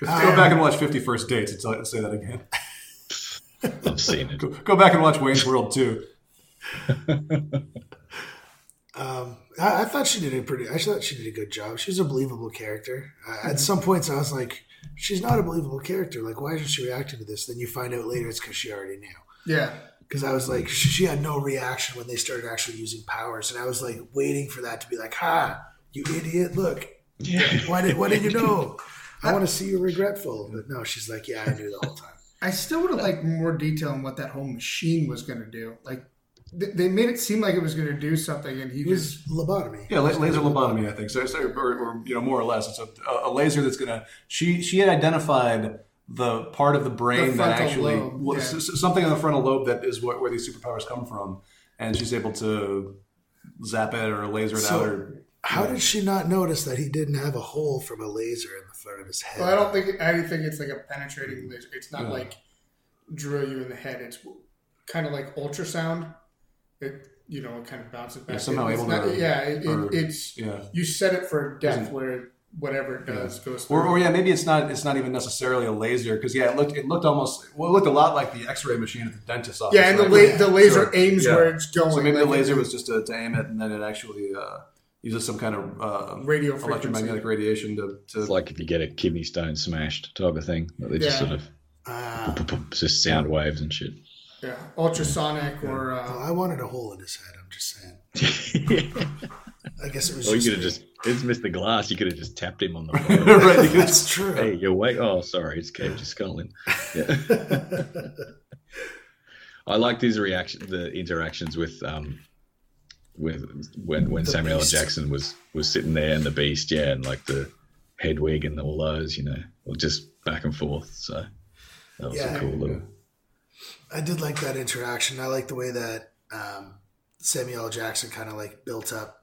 Go back and watch Fifty First Dates and tell- say that again. I've seen it. Go, go back and watch Wayne's World too. um, I, I thought she did a pretty. I thought she did a good job. She was a believable character. Uh, at some points, I was like, she's not a believable character. Like, why isn't she reacting to this? Then you find out later it's because she already knew. Yeah. Because I was like, she, she had no reaction when they started actually using powers, and I was like waiting for that to be like, "Ha, you idiot! Look, why did why did you know? I want to see you regretful." But no, she's like, "Yeah, I knew the whole time." I still would have liked more detail on what that whole machine was going to do. Like, th- they made it seem like it was going to do something, and he It just was lobotomy. Yeah, la- laser lobotomy, I think. So, so or, or you know, more or less, it's a, a laser that's gonna. She she had identified the part of the brain The that actually lobe, well, yeah. s- s- something on the frontal lobe that is what, where these superpowers come from, and she's able to zap it or laser it So- out. Or How did she not notice that he didn't have a hole from a laser in the front of his head? Well, I don't think I think it's like a penetrating laser. It's not Yeah. like drill you in the head. It's kind of like ultrasound. It you know it kind of bounces back. Yeah, somehow it's able not, to- yeah, it, or- it, it's yeah. you set it for death Isn't- where whatever it does goes through. Or, or yeah, maybe it's not. It's not even necessarily a laser because yeah, it looked. It looked almost. Well, it looked a lot like the X-ray machine at the dentist's office. yeah, and the, right? la- the laser Sure. aims Yeah. where it's going. So maybe the laser was just to, to aim it, and then it actually uh, uses some kind of uh, Radio electromagnetic radiation to. to It's like if you get a kidney stone smashed type of thing. They just sort of it's just sound waves and shit. yeah, ultrasonic or well, uh, I wanted a hole in his head. I'm just saying. I guess it was. Or you could have just it's Mr. Glass. You could have just tapped him on the phone. right, That's true. hey, you're awake. Oh, sorry, it's Cage Scullin. Yeah. I like these reaction, the interactions with um, with when when The Samuel L. Beast. Jackson was was sitting there and the Beast, yeah, and like the Hedwig and all those, you know, or just back and forth. So that was Yeah. a cool little. I did like that interaction. I like the way that um, Samuel L. Jackson kind of like built up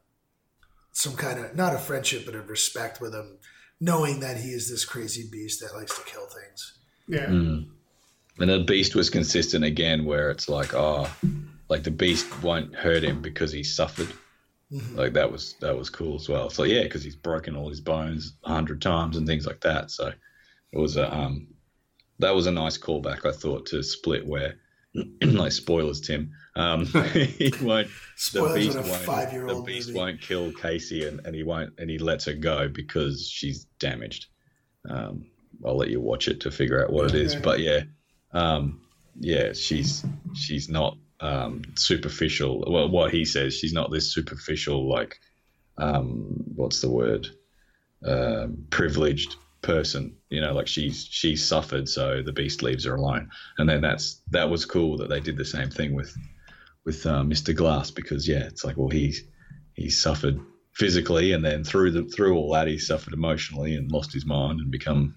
some kind of not a friendship but a respect with him, knowing that he is this crazy beast that likes to kill things. yeah. Mm. And the Beast was consistent again, where it's like, oh, like the Beast won't hurt him because he suffered. Mhm. Like that was that was cool as well. So yeah, because he's broken all his bones a hundred times and things like that. So it was a um, that was a nice callback, I thought, to Split, where like spoilers, Tim. Um, he won't. Spoilers the Beast won't. five-year-old the Beast movie. won't kill Casey, and, and he won't, and he lets her go because she's damaged. Um, I'll let you watch it to figure out what it is, but yeah, um, yeah, she's she's not um, superficial. Well, what he says, she's not this superficial like um, what's the word? Um, privileged person. You know, like she's she's suffered, so the beast leaves her alone. And then that's that was cool that they did the same thing with with uh, Mr. Glass because yeah, it's like well he's he suffered physically, and then through the through all that he suffered emotionally and lost his mind and become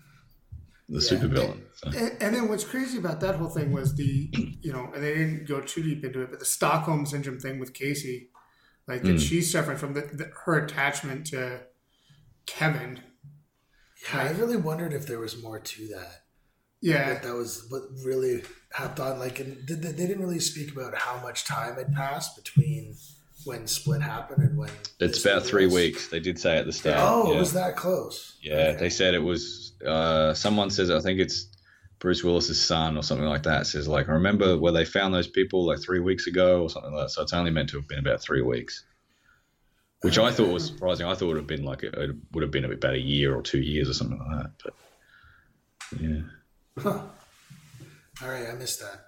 the Yeah. supervillain. So. And, and then what's crazy about that whole thing was the, you know, and they didn't go too deep into it, but the Stockholm syndrome thing with Casey, like that Mm. she's suffering from the, the, her attachment to Kevin. Yeah, I really wondered if there was more to that. Yeah, What that was what really hopped on. Like, and they, they didn't really speak about how much time had passed between when Split happened and when It's about three was? weeks. They did say at the start. Oh, yeah. it was that close? Yeah, Okay. they said it was. Uh, someone says I think it's Bruce Willis's son or something like that. Says like, I remember where they found those people like three weeks ago or something like that. So it's only meant to have been about three weeks. which I thought was surprising. I thought it would have been like a, it would have been about a year or two years or something like that. But yeah, All right, I missed that.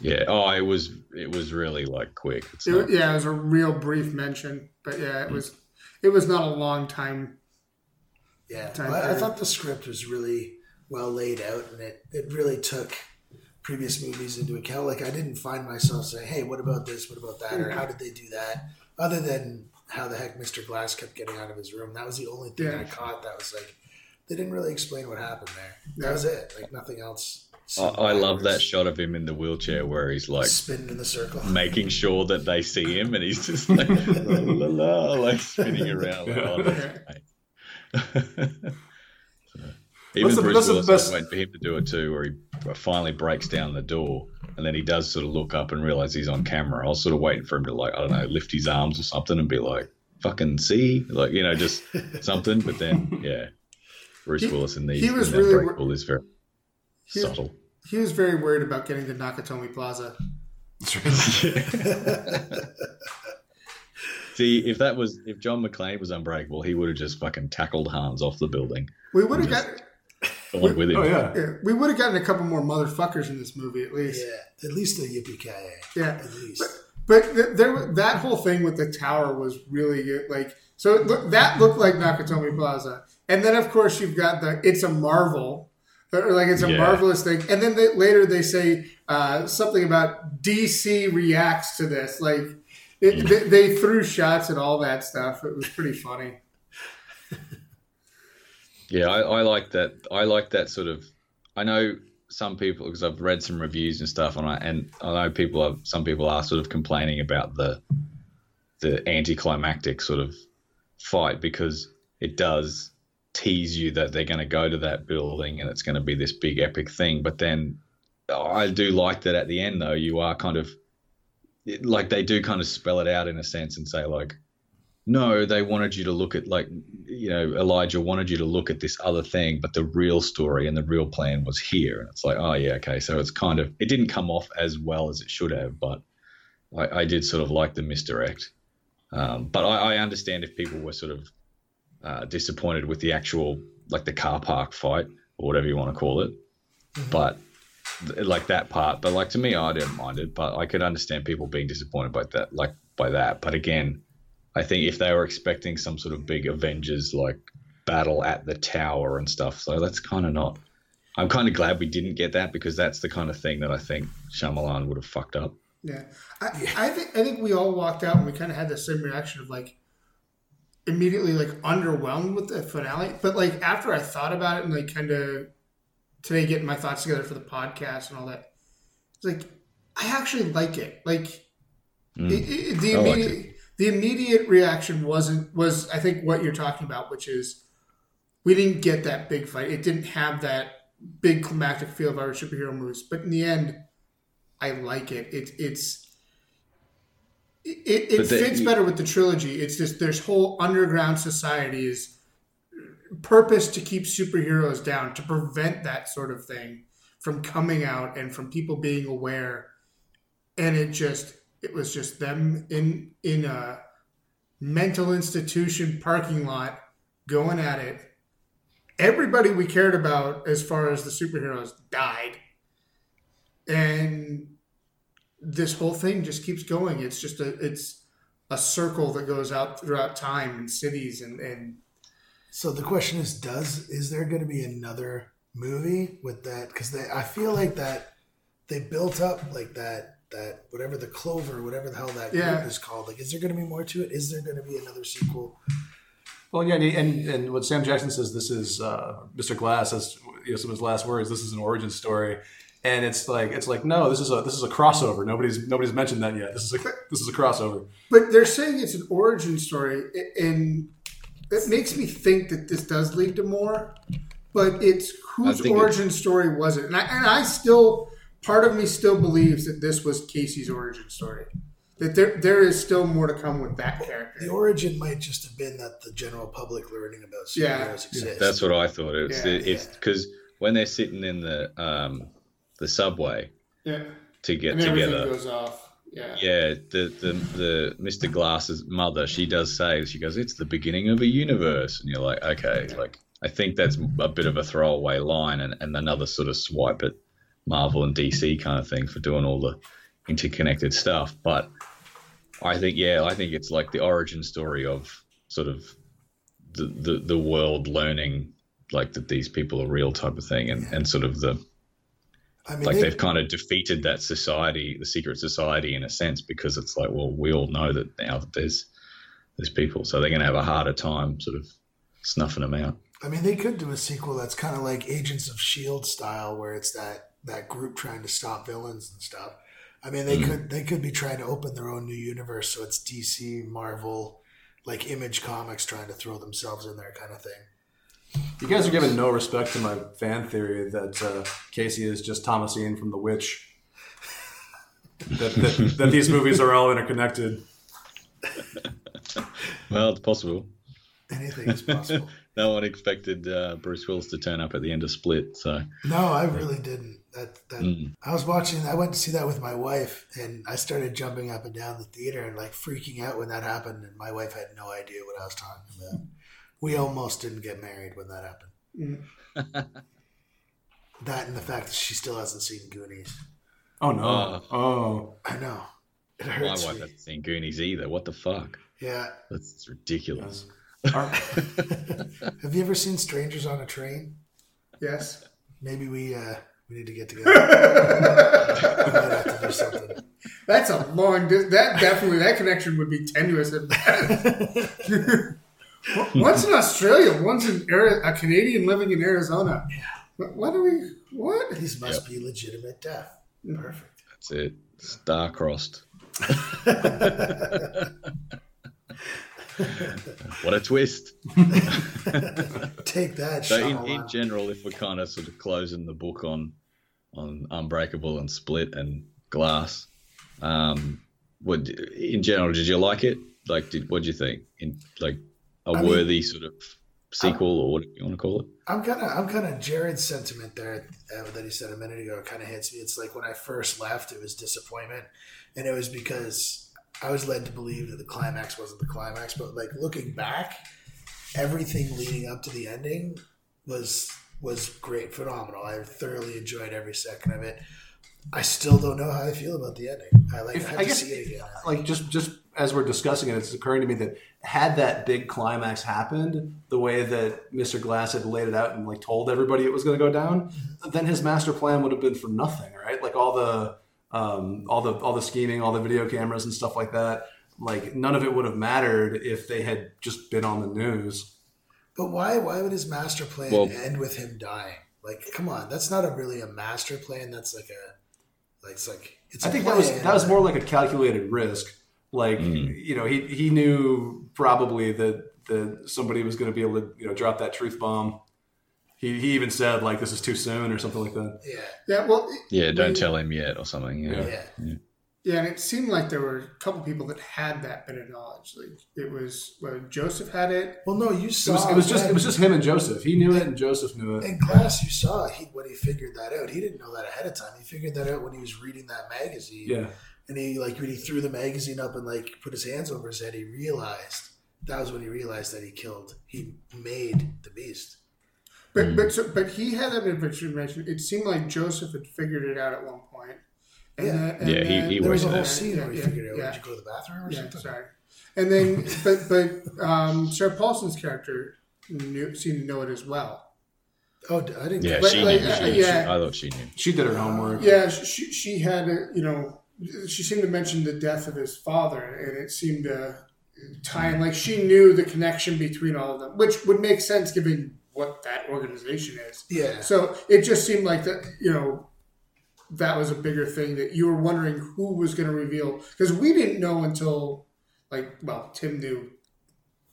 yeah. Oh, it was it was really like quick. It's It, not- yeah, it was a real brief mention, but yeah, it was it was not a long time. Yeah, Time Well, I, I thought the script was really well laid out, and it, it really took previous movies into account. Like I didn't find myself saying, "Hey, what about this? What about that? Or how did they do that?" Other than how the heck Mr. Glass kept getting out of his room. That was the only thing Yeah. I caught. That was like they didn't really explain what happened there. That was it. Like nothing else. I, I love that shot of him in the wheelchair where he's like spinning in the circle. making sure that they see him, and he's just like la, la, la, like spinning around. Like, oh, that's great. Even What's the- Bruce what's the Willis best- was waiting for him to do it too, where he finally breaks down the door, and then he does sort of look up and realize he's on camera. I was sort of waiting for him to like I don't know lift his arms or something and be like fucking see like you know just something, but then yeah, Bruce He- Willis in these he was in that really Breakable is very He- subtle. He was very worried about getting to Nakatomi Plaza. See, if that was if John McClane was unbreakable, he would have just fucking tackled Hans off the building, We would have Just- got gone with him. Oh yeah. yeah, we would have gotten a couple more motherfuckers in this movie at least. Yeah, at least the yippee ki Yeah. At least. But th- there, that whole thing with the tower was really good. Like, so it look, that looked like Nakatomi Plaza, and then of course you've got the "It's a Marvel," or like it's a Yeah. marvelous thing, and then they, later they say uh, something about DC reacts to this. Like, it, they, they threw shots at all that stuff. It was pretty funny. Yeah, I, I like that. I like that sort of. I know some people because I've read some reviews and stuff, and I and I know people are some people are sort of complaining about the the anticlimactic sort of fight because it does tease you that they're going to go to that building and it's going to be this big epic thing, but then I do like that at the end though you are kind of like they do kind of spell it out in a sense and say like no, they wanted you to look at like you know Elijah wanted you to look at this other thing, but the real story and the real plan was here, and it's like oh yeah okay, so it's kind of it didn't come off as well as it should have, but I, I did sort of like the misdirect, um, but I, I understand if people were sort of uh, disappointed with the actual like the car park fight or whatever you want to call it, but th- like that part, but like to me I didn't mind it, but I could understand people being disappointed by that, like by that, but again. I think if they were expecting some sort of big Avengers like battle at the tower and stuff, so that's kind of not. I'm kind of glad we didn't get that because that's the kind of thing that I think Shyamalan would have fucked up. Yeah, I, I think I think we all walked out and we kind of had the same reaction of like immediately like underwhelmed with the finale. But like after I thought about it and like kind of today getting my thoughts together for the podcast and all that, it's like I actually like it. Like Mm. it, it, the I liked immediate the immediate reaction wasn't was I think what you're talking about, which is we didn't get that big fight. It didn't have that big climactic feel of our superhero movies. But in the end, I like it. It it's it, it fits better with the trilogy. It's just there's whole underground society is purpose to keep superheroes down to prevent that sort of thing from coming out and from people being aware. And it just it was just them in in a mental institution parking lot going at it. Everybody we cared about as far as the superheroes died. And this whole thing just keeps going. It's just a it's a circle that goes out throughout time and cities and, and So the question is, does is there going to be another movie with that? Because I feel like that they built up like that that whatever the Clover, whatever the hell that group Yeah. is called. Like, is there going to be more to it? Is there going to be another sequel? Well, yeah, and, and and what Sam Jackson says, this is uh, Mr. Glass has you know some of his last words. This is an origin story, and it's like it's like no, this is a this is a crossover. Nobody's nobody's mentioned that yet. This is a this is a crossover. but they're saying it's an origin story and it makes me think that this does lead to more but it's whose think origin story was it and I, and I still part of me still believes that this was casey's origin story that there there is still more to come with that character. The origin might just have been that the general public learning about superheroes Yeah. exist. That's what I thought. It's Yeah. it's because when they're sitting in the um the subway yeah to get and together, goes off Yeah. Yeah, the, the the Mr. Glass's mother, she does say she goes, "It's the beginning of a universe," and you're like, okay, like I think that's a bit of a throwaway line and, and another sort of swipe at Marvel and DC kind of thing for doing all the interconnected stuff. But I think, yeah, I think it's like the origin story of sort of the the, the world learning like that these people are real type of thing, and, and sort of the I mean, like they, they've kind of defeated that society, the secret society, in a sense, because it's like, well, we all know that now that there's there's people, so they're going to have a harder time sort of snuffing them out. I mean, they could do a sequel that's kind of like Agents of Shield style, where it's that that group trying to stop villains and stuff. I mean, they mm-hmm. could they could be trying to open their own new universe, so it's DC, Marvel, like Image Comics trying to throw themselves in there, kind of thing. You guys are giving no respect to my fan theory that uh, Casey is just Thomasin from The Witch. that, that, that these movies are all interconnected. Well, it's possible. Anything is possible. No one expected uh, Bruce Willis to turn up at the end of Split, so no, I really didn't. That that Mm. I was watching. I went to see that with my wife, and I started jumping up and down the theater and like freaking out when that happened. And my wife had no idea what I was talking about. We almost didn't get married when that happened. that and the fact that she still hasn't seen Goonies. Oh no! Uh. oh, I know. It my wife me. hasn't seen Goonies either. What the fuck? Yeah. That's ridiculous. Are- Have you ever seen Strangers on a Train? Yes. Maybe we uh we need to get together. we might have to do something. That's a long. That definitely that connection would be tenuous at best. one's in Australia. One's in Ari- a Canadian living in Arizona. What, what are we? What? These must be legitimate death. Perfect. That's it. Star-crossed. what a twist. Take that, So in, in general, if we're kind of sort of closing the book on on Unbreakable and Split and Glass, um, what in general did you like it? Like, did what do you think? In like a I mean- worthy sort of sequel or whatever you want to call it? I'm kind of I'm kind of Jared's sentiment there uh, that he said a minute ago. Kind of hits me. It's like when I first left, it was disappointment, and it was because I was led to believe that the climax wasn't the climax. But like looking back, everything leading up to the ending was was great, phenomenal. I thoroughly enjoyed every second of it. I still don't know how I feel about the ending. I like If- I have I to guess- see it again. like just just as we're discussing it, it's occurring to me that had that big climax happened the way that Mr. Glass had laid it out and like told everybody it was going to go down, then his master plan would have been for nothing, right? Like all the um, all the all the scheming, all the video cameras and stuff like that. Like none of it would have mattered if they had just been on the news. But why why would his master plan Well- end with him dying? Like, come on, that's not a really a master plan. That's like a like it's like it's. I a think that was that was more like a calculated risk. Like hmm. you know, he he knew probably that that somebody was going to be able to you know drop that truth bomb. He he even said like this is too soon or something like that. yeah, Yeah. Well. Yeah, don't when- tell him yet or something. Yeah. yeah. Yeah, and it seemed like there were a couple people that had that bit of knowledge. Like it was, well, Joseph had it. Well, no, you It saw. was, it was just it was just him and Joseph. He knew it and Joseph knew it. in class. You saw he when he figured that out. He didn't know that ahead of time. He figured that out when he was reading that magazine. Yeah. and he like when he threw the magazine up and like put his hands over his head, he realized that was when he realized that he killed. He made the beast. But hmm. but so, but he had that information. It seemed like Joseph had figured it out at one point. And Yeah. then- and Yeah, he- then- he There was a whole there. scene where he Yeah, figured out. yeah. Did you go to the bathroom or Yeah, something? sorry. And then, but but um, Sarah Paulson's character knew, seemed to know it as well. Oh, I didn't. Yeah, But, she like, knew. uh, She, yeah. she, I thought she knew. She did her homework. Yeah, she she had a, you know she seemed to mention the death of his father, and it seemed to tie in like she knew the connection between all of them, which would make sense given what that organization is. Yeah. So it just seemed like that, you know, that was a bigger thing that you were wondering who was going to reveal because we didn't know until like well Tim knew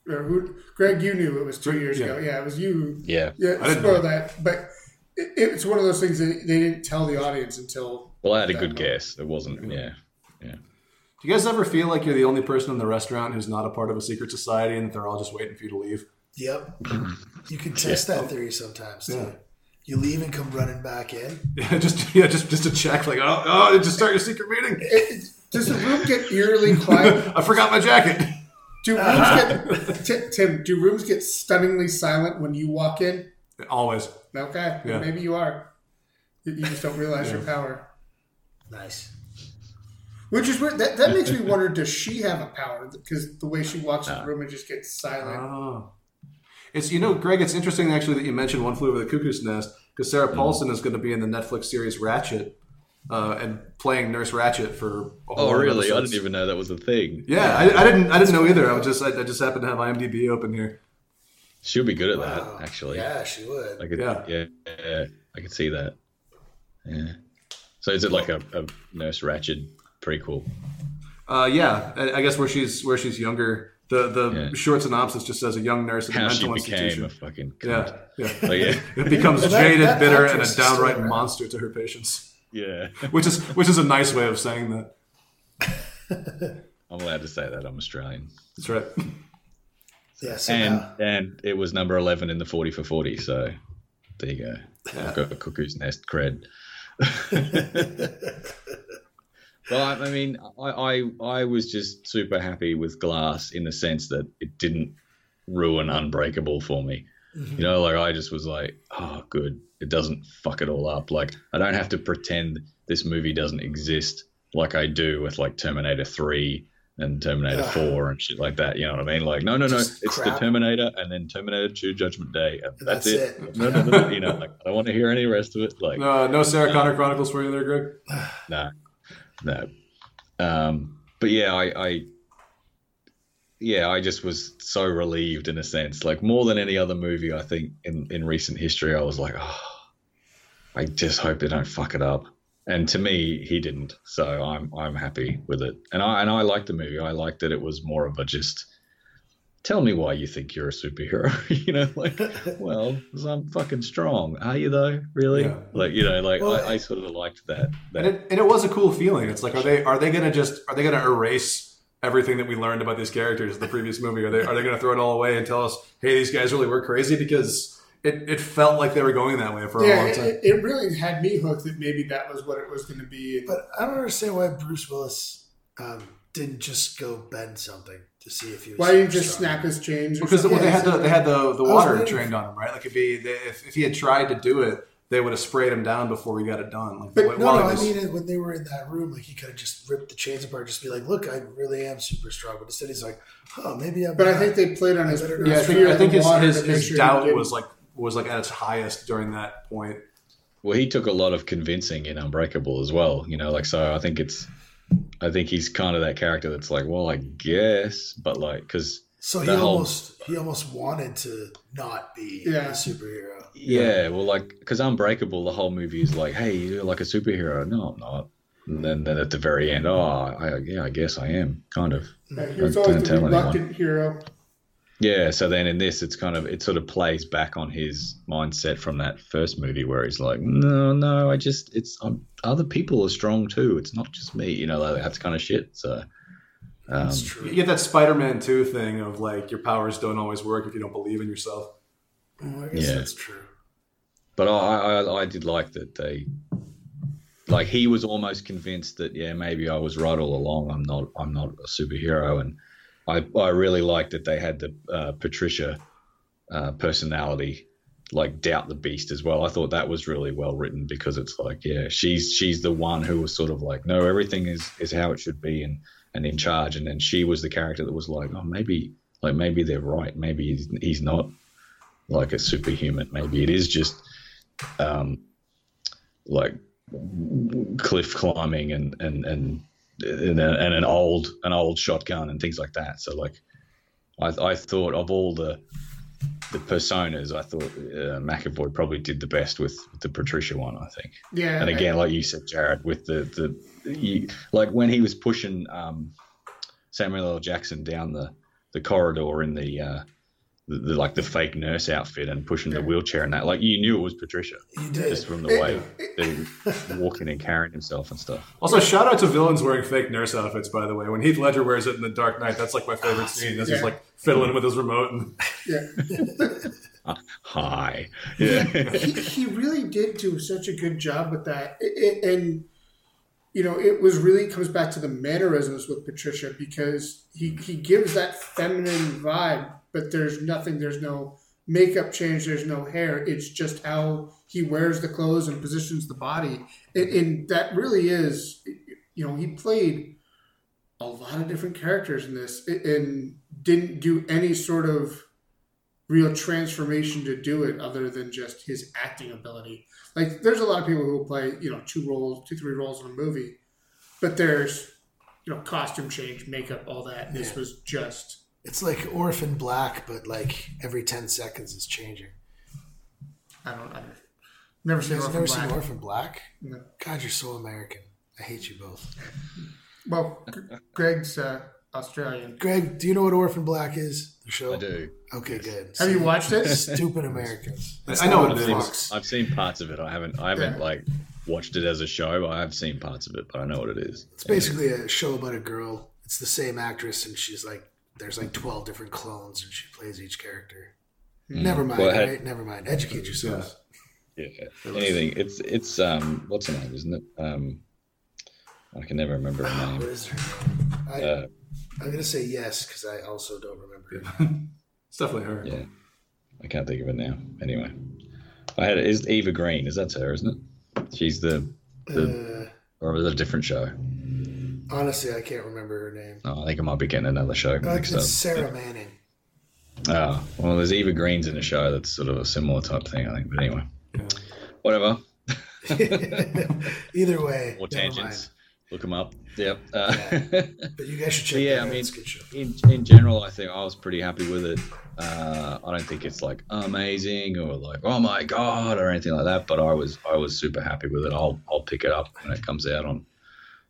or who Greig you knew it was two years Yeah. ago yeah it was you Yeah. yeah I didn't know. that but it, it's one of those things that they didn't tell the audience until Well, I had a good guess. It wasn't. Yeah. Yeah do you guys ever feel like you're the only person in the restaurant who's not a part of a secret society and that they're all just waiting for you to leave? Yep. You can test that theory sometimes too. Yeah. You leave and come running back in. Yeah, just yeah, just just to check. Like, oh, oh, did you start your secret meeting? it, Does the room get eerily quiet? I forgot my jacket. Do rooms get Ti- Tim? Do rooms get stunningly silent when you walk in? Always. Okay, Yeah. maybe you are. You you just don't realize your power. Nice. Which is weird. That, that makes me wonder: Does she have a power? Because the way she walks in the uh, room, it just gets silent. Oh. It's you know, Greig. It's interesting actually that you mentioned One Flew Over the Cuckoo's Nest because Sarah Mm. Paulson is going to be in the Netflix series Ratched uh, and playing Nurse Ratched for. A whole Oh, lot of really? I didn't even know that was a thing. Yeah, I, I didn't. I didn't know either. I was just. I, I just happened to have IMDb open here. She'll be good at Wow. that, actually. Yeah, she would. I could, Yeah. yeah. yeah, I could see that. Yeah. So is it like a, a Nurse Ratched prequel? Uh, yeah, I, I guess where she's where she's younger. The the Yeah. short synopsis just says a young nurse in a How she mental became institution. a fucking Yeah, cunt. yeah. Oh, yeah. it becomes Well, that- jaded, that bitter, and a actress is still downright around. monster to her patients. Yeah. Which is which is a nice way of saying that. I'm allowed to say that. I'm Australian. That's right. Yeah, so And now- and it was number 11 in the 40 for 40. So there you go. I've got a cuckoo's nest cred. Well, I, I mean, I, I I was just super happy with Glass in the sense that it didn't ruin Unbreakable for me. Mm-hmm. You know, like I just was like, oh, good. It doesn't fuck it all up. Like I don't have to pretend this movie doesn't exist like I do with like Terminator 3 and Terminator Ugh. 4 and shit like that. You know what I mean? Like, no, no, no. Just It's the. Terminator and then Terminator 2 Judgment Day. And that's, That's it. it. No, no, no, no. You know, like I don't want to hear any rest of it. Like, No, no Sarah Connor Chronicles for you there, Greig. no, no. Um, but yeah, I, I, yeah, I just was so relieved in a sense, like more than any other movie. I think in in recent history, I was like, oh, I just hope they don't fuck it up. And to me, he didn't, so I'm I'm happy with it. And I and I liked the movie. I liked that it was more of a just. Tell me why you think you're a superhero. you know, like, well, because I'm fucking strong. Are you though? Really? Yeah. Like, you know, like Well, I, I sort of liked that. that And it, and it was a cool feeling. It's like, are they are they gonna just are they gonna erase everything that we learned about these characters in the previous movie? Are they are they gonna throw it all away and tell us, hey, these guys really were crazy? Because it, it felt like they were going that way for a Yeah, long time. it, it really had me hooked that maybe that was what it was going to be. But I don't understand why Bruce Willis um, didn't just go bend something to see if he was. Why didn't you just strong. snap his chains? or Because well, something? they had the they had the, the oh, water waiting trained on him, right? Like if he they, if, if he had tried to do it, they would have sprayed him down before he got it done. Like But while No, he no, I mean when they were in that room, like he could have just ripped the chains apart, just be like, "Look, I really am super strong." But instead, he's like, "Oh, maybe I'm." But I think they played on his. Yeah, yeah, I think, fear I think his his, his sure doubt was like was like at its highest during that point. Well, he took a lot of convincing in Unbreakable as well. You know, like so. I think it's, I think he's kind of that character that's like, well, I guess, but like, because So he whole- almost he almost wanted to not be Yeah. a superhero. yeah, well, like, because Unbreakable, the whole movie is like, hey, you're like a superhero. No, I'm not. And then, then at the very end, oh, I, yeah, I guess I am, kind of. Yeah, he was Don't- always don't the tell anyone. hero. Yeah, so then in this, it's kind of it sort of plays back on his mindset from that first movie where he's like, no, no, I just it's um, other people are strong too. It's not just me, you know, like that's kind of shit. So, um, That's true. You get that Spider-Man 2 thing of like your powers don't always work if you don't believe in yourself. I guess Yeah. that's true. but I, I I did like that they like he was almost convinced that yeah maybe I was right all along. I'm not I'm not a superhero, and I I really liked that they had the uh, Patricia uh, personality like doubt the beast as well. I thought that was really well written because it's like yeah she's she's the one who was sort of like no everything is is how it should be and and in charge, and then she was the character that was like oh maybe like maybe they're right. Maybe he's, he's not like a superhuman. Maybe it is just um, like cliff climbing and and and and, and an old an old shotgun and things like that. So like, I I thought of all the the personas, I thought uh, McAvoy probably did the best with, with the Patricia one. I think. Yeah, And again, like you said, Jared, with the the you, like when he was pushing um, Samuel L. Jackson down the the corridor in the. Uh, the, the, like the fake nurse outfit and pushing the wheelchair and that, like you knew it was Patricia You did. just from the way that he was walking and carrying himself and stuff. Also, shout out to villains wearing fake nurse outfits. By the way, when Heath Ledger wears it in The Dark Knight, that's like my ah, favorite scene. As he's Yeah. like fiddling with his remote and yeah. Uh, hi. Yeah. he, he really did do such a good job with that. I- I- and you know, it was really comes back to the mannerisms with Patricia because he he gives that feminine vibe, but there's nothing. There's no makeup change. There's no hair. It's just how he wears the clothes and positions the body, and, mm-hmm. and that really is, you know, he played a lot of different characters in this, and didn't do any sort of real transformation to do it other than just his acting ability. Like there's a lot of people who play, you know, two roles, two, three roles in a movie, but there's, you know, costume change, makeup, all that. This was just It's like Orphan Black, but like every ten seconds it's changing. I don't I've never seen guys Orphan never Black. seen Orphan Black? No. God, you're so American. I hate you both. Well, Greig's uh, Australian. Greg, do you know what Orphan Black is? The show. I do. Okay, good. Have you watched it? Stupid Americans. I know what That's it how is. fucks. I've seen parts of it. I haven't. I haven't Yeah. like watched it as a show. I have seen parts of it, but I know what it is. It's basically a show about a girl. It's the same actress, and she's like, there's like twelve different clones, and she plays each character. Never mind. Well, had- right? Never mind. Educate yourself. Yeah. Anything. It's it's um. What's her name? Isn't it? Um. I can never remember her name. is her? name? I, Uh, I'm gonna say yes because I also don't remember. It's definitely her. yeah. I can't think of it now. Anyway, I had is Eva Green. Is that her? Isn't it? She's the the Uh, or was it a different show? Honestly, I can't remember her name. Oh, I think I might be getting another show Uh, mixed up. it's Sarah Manning. Oh, well, there's Eva Green's in a show that's sort of a similar type thing, I think. But anyway, Yeah. whatever. Either way, More tangents. Look them up. Yep. Uh, mind. But you guys should check. yeah, I mean, it's a good show. in in general, I think I was pretty happy with it. Uh, I don't think it's like amazing or like oh my god or anything like that, but I was I was super happy with it. I'll I'll pick it up when it comes out on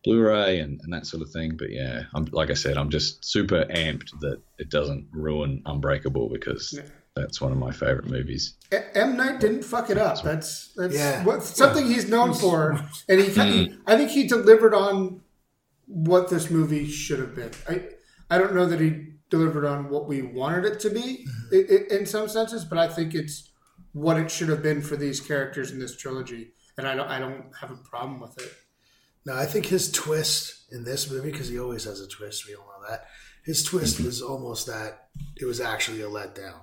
Blu-ray and, and that sort of thing. But yeah, I'm like I said, I'm just super amped that it doesn't ruin Unbreakable because Yeah. that's one of my favorite movies. M Night didn't fuck it up. That's that's Yeah. what something he's known for, and he, he mm. I think he delivered on what this movie should have been. I I don't know that he delivered on what we wanted it to be mm-hmm. i i in some senses, but I think it's what it should have been for these characters in this trilogy, and I don't I don't have a problem with it. No, I think his twist in this movie, because he always has a twist, we all know that. His twist mm-hmm. was almost that it was actually a letdown.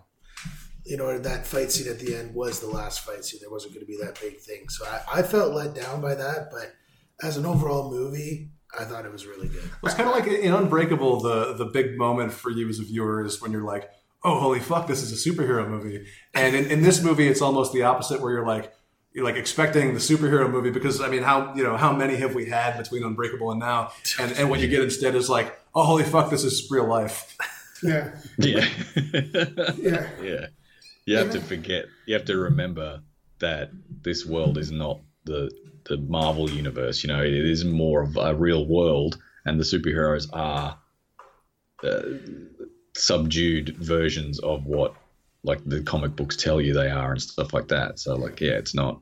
You know, that fight scene at the end was the last fight scene. There wasn't going to be that big thing. So I, I felt let down by that, but as an overall movie, I thought it was really good. It's kind of like in Unbreakable, the the big moment for you as a viewer is when you're like, "Oh, holy fuck, this is a superhero movie." And in, in this movie, it's almost the opposite, where you're like, like expecting the superhero movie because I mean, how you know how many have we had between Unbreakable and now? And and what you get instead is like, "Oh, holy fuck, this is real life." Yeah, Yeah. yeah, yeah. You have to forget. You have to remember that this world is not the the Marvel universe. You know, it is more of a real world, and the superheroes are uh, subdued versions of what like the comic books tell you they are and stuff like that. So like, yeah, it's not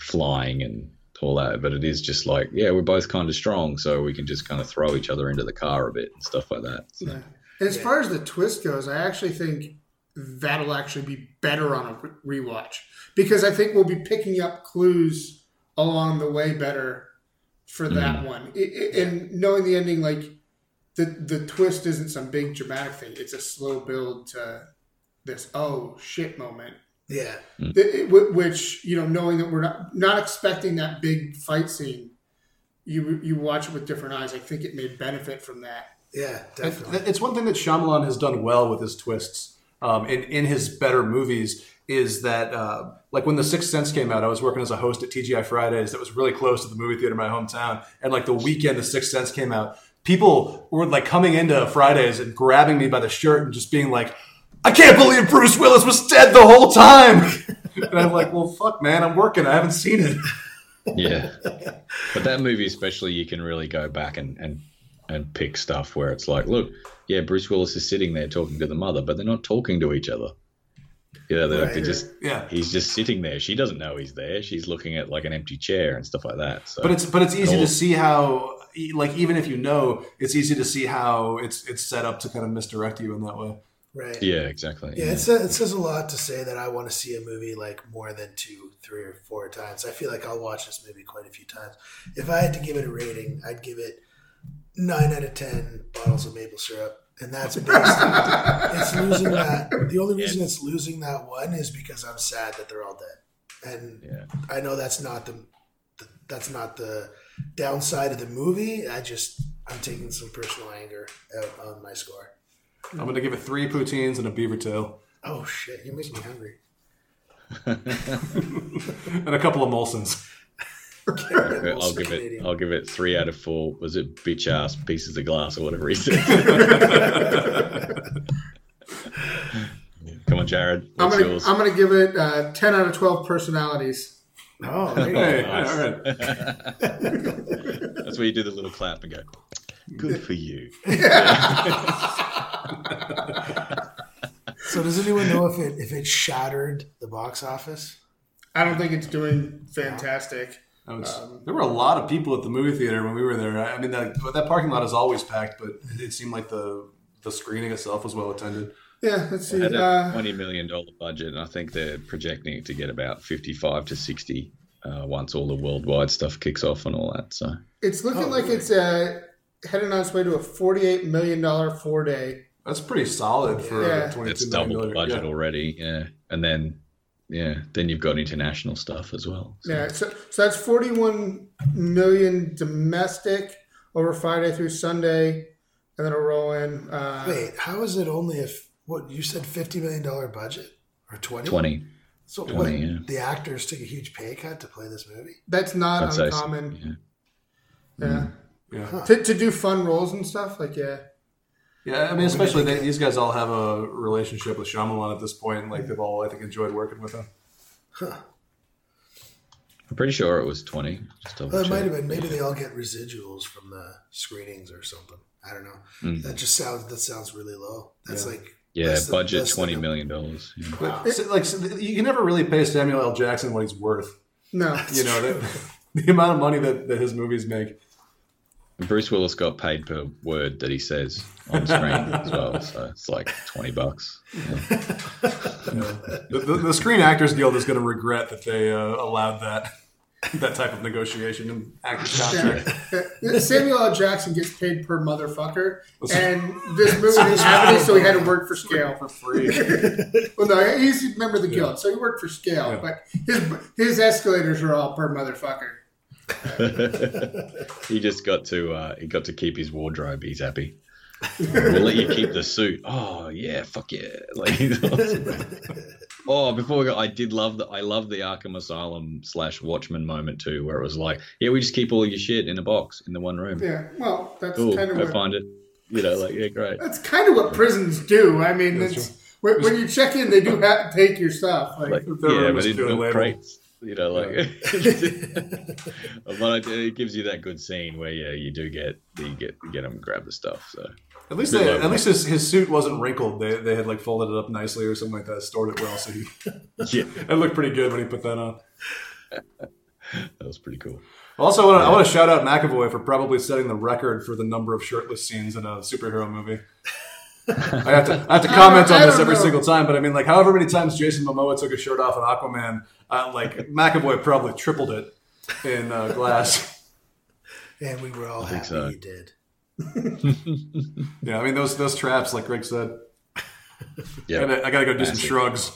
flying and all that, but it is just like, yeah, we're both kind of strong, so we can just kind of throw each other into the car a bit and stuff like that. So, yeah. As far as the twist goes, I actually think that'll actually be better on a re- rewatch because I think we'll be picking up clues along the way better for mm. that one. I I and knowing the ending, like the the twist isn't some big dramatic thing; it's a slow build to this oh shit moment. Yeah. It- it- which you know, knowing that we're not not expecting that big fight scene, you you watch it with different eyes. I think it may benefit from that. Yeah, definitely. It's one thing that Shyamalan has done well with his twists um, in, in his better movies is that, uh, like when The Sixth Sense came out, I was working as a host at TGI Fridays that was really close to the movie theater in my hometown. And like the weekend The Sixth Sense came out, people were like coming into Fridays and grabbing me by the shirt and just being like, I can't believe Bruce Willis was dead the whole time. and I'm like, well, fuck, man, I'm working. I haven't seen it. Yeah, but that movie especially, you can really go back and and and pick stuff where it's like, look, yeah, Bruce Willis is sitting there talking to the mother, but they're not talking to each other. Yeah, they're, Right. they're just Yeah. he's just sitting there. She doesn't know he's there. She's looking at like an empty chair and stuff like that. So, But it's but it's easy Cool. to see how e- like even if you know, it's easy to see how it's it's set up to kind of misdirect you in that way. Right? Yeah, exactly. Yeah, it says, it says a lot to say that I want to see a movie like more than two, three, or four times. I feel like I'll watch this movie quite a few times. If I had to give it a rating, I'd give it nine out of ten bottles of maple syrup, and that's based. it's losing that. The only reason it's losing that one is because I'm sad that they're all dead, and Yeah. I know that's not the, the that's not the downside of the movie. I just I'm taking some personal anger out on my score. I'm going to give it three poutines and a beaver tail Oh shit, you're making me hungry. and a couple of Molsons. I'll give it. I'll give it three out of four. Was it bitch ass pieces of glass or whatever he said? Come on, Jared. I'm gonna? I'm gonna give it uh, ten out of twelve personalities. Oh, there you. Hey, Nice. all right. That's where you do the little clap and go. Good for you. So does anyone know if it if it shattered the box office? I don't think it's doing fantastic. I was- there were a lot of people at the movie theater when we were there. I I mean, that, that parking lot is always packed, but it seemed like the the screening itself was well attended. Yeah, let's see. Had a Uh, twenty million dollar budget, and I think they're projecting it to get about fifty-five to sixty uh, once all the worldwide stuff kicks off and all that. So it's looking Oh, like really? it's uh, heading on its way to a forty-eight million dollar four day. That's pretty solid for Yeah. a twenty-two it's million double the budget yeah. already. Yeah, and then yeah, then you've got international stuff as well. So. Yeah, so so that's forty-one million domestic over Friday through Sunday, and then a roll in. Uh, Wait, how is it only if what you said fifty million dollar budget or twenty? Twenty. So 20, what, yeah. the actors took a huge pay cut to play this movie. That's not I'd say so, uncommon. yeah. Yeah. Yeah. To, to do fun roles and stuff, like yeah. Yeah, I mean, especially they, these guys all have a relationship with Shyamalan at this point. Like they've all, I think, enjoyed working with him. I'm pretty sure it was twenty. Just Well, it check. might have been. Maybe they all get residuals from the screenings or something. I don't know. Mm. That just sounds. That sounds really low. That's Yeah. like Yeah, less than- budget less than twenty dollars. Yeah. But so, like, so you can never really pay Samuel L. Jackson what he's worth. No, You know, that, the amount of money that, that his movies make. Bruce Willis got paid per word that he says on screen as well, so it's like twenty bucks. You know, the, the, the Screen Actors Guild is going to regret that they uh, allowed that that type of negotiation in actors contract. Samuel L. Jackson gets paid per motherfucker, and this movie didn't have any, so he had to work for scale. for free. Well, no, he's a member of the guild, so he worked for scale. Yeah. But his his escalators are all per motherfucker. he just got to uh, he got to keep his wardrobe. He's happy. we'll let you keep the suit. Oh yeah, fuck yeah! Like, oh, before we go, I did love the I love the Arkham Asylum slash Watchmen moment too, where it was like, yeah, we just keep all your shit in a box in the one room. Yeah, well, that's Cool, kind of go what find it. You know, like yeah, great. that's kind of what prisons do. I mean, That's it's, when, when you check in, they do have to take your stuff. Like, Like, yeah, but is in clearly milk labeled. crates. You know, like, but it, it gives you that good scene where yeah, you do get you get you get and grab the stuff. So At least, they, at least his, his suit wasn't wrinkled. They, they had like folded it up nicely or something like that, stored it well. So he, yeah, it looked pretty good when he put that on. that was pretty cool. Also, I want, to, I want to shout out McAvoy for probably setting the record for the number of shirtless scenes in a superhero movie. I have to, I have to comment on this every know. single time, but I mean, like, however many times Jason Momoa took his shirt off in Aquaman, uh, like McAvoy probably tripled it in uh, Glass. and we were all think happy so. he did. Yeah, I mean those those traps, like Greig said. Yeah, I, I gotta go do some shrugs.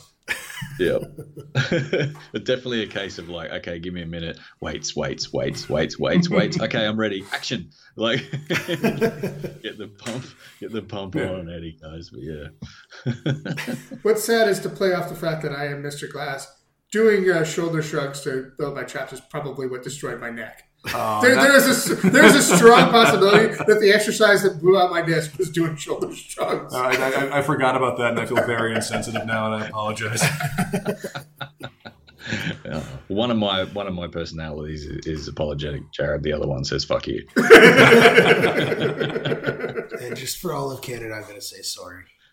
Yeah. it's definitely a case of like, okay, give me a minute. Waits, waits, waits, waits, waits, waits. Okay, I'm ready. Action. Like, get the pump, get the pump Yeah. on, Eddie, guys. But yeah. what's sad is to play off the fact that I am Mr. Glass. Doing uh, shoulder shrugs to build my traps is probably what destroyed my neck. Uh, There, that- there is a there is a strong possibility that the exercise that blew out my disc was doing shoulder shrugs. Uh, I, I, I forgot about that, and I feel very insensitive now, and I apologize. Yeah. One of my one of my personalities is, is apologetic. Jared, the other one says "fuck you." And just for all of Canada, I'm going to say sorry.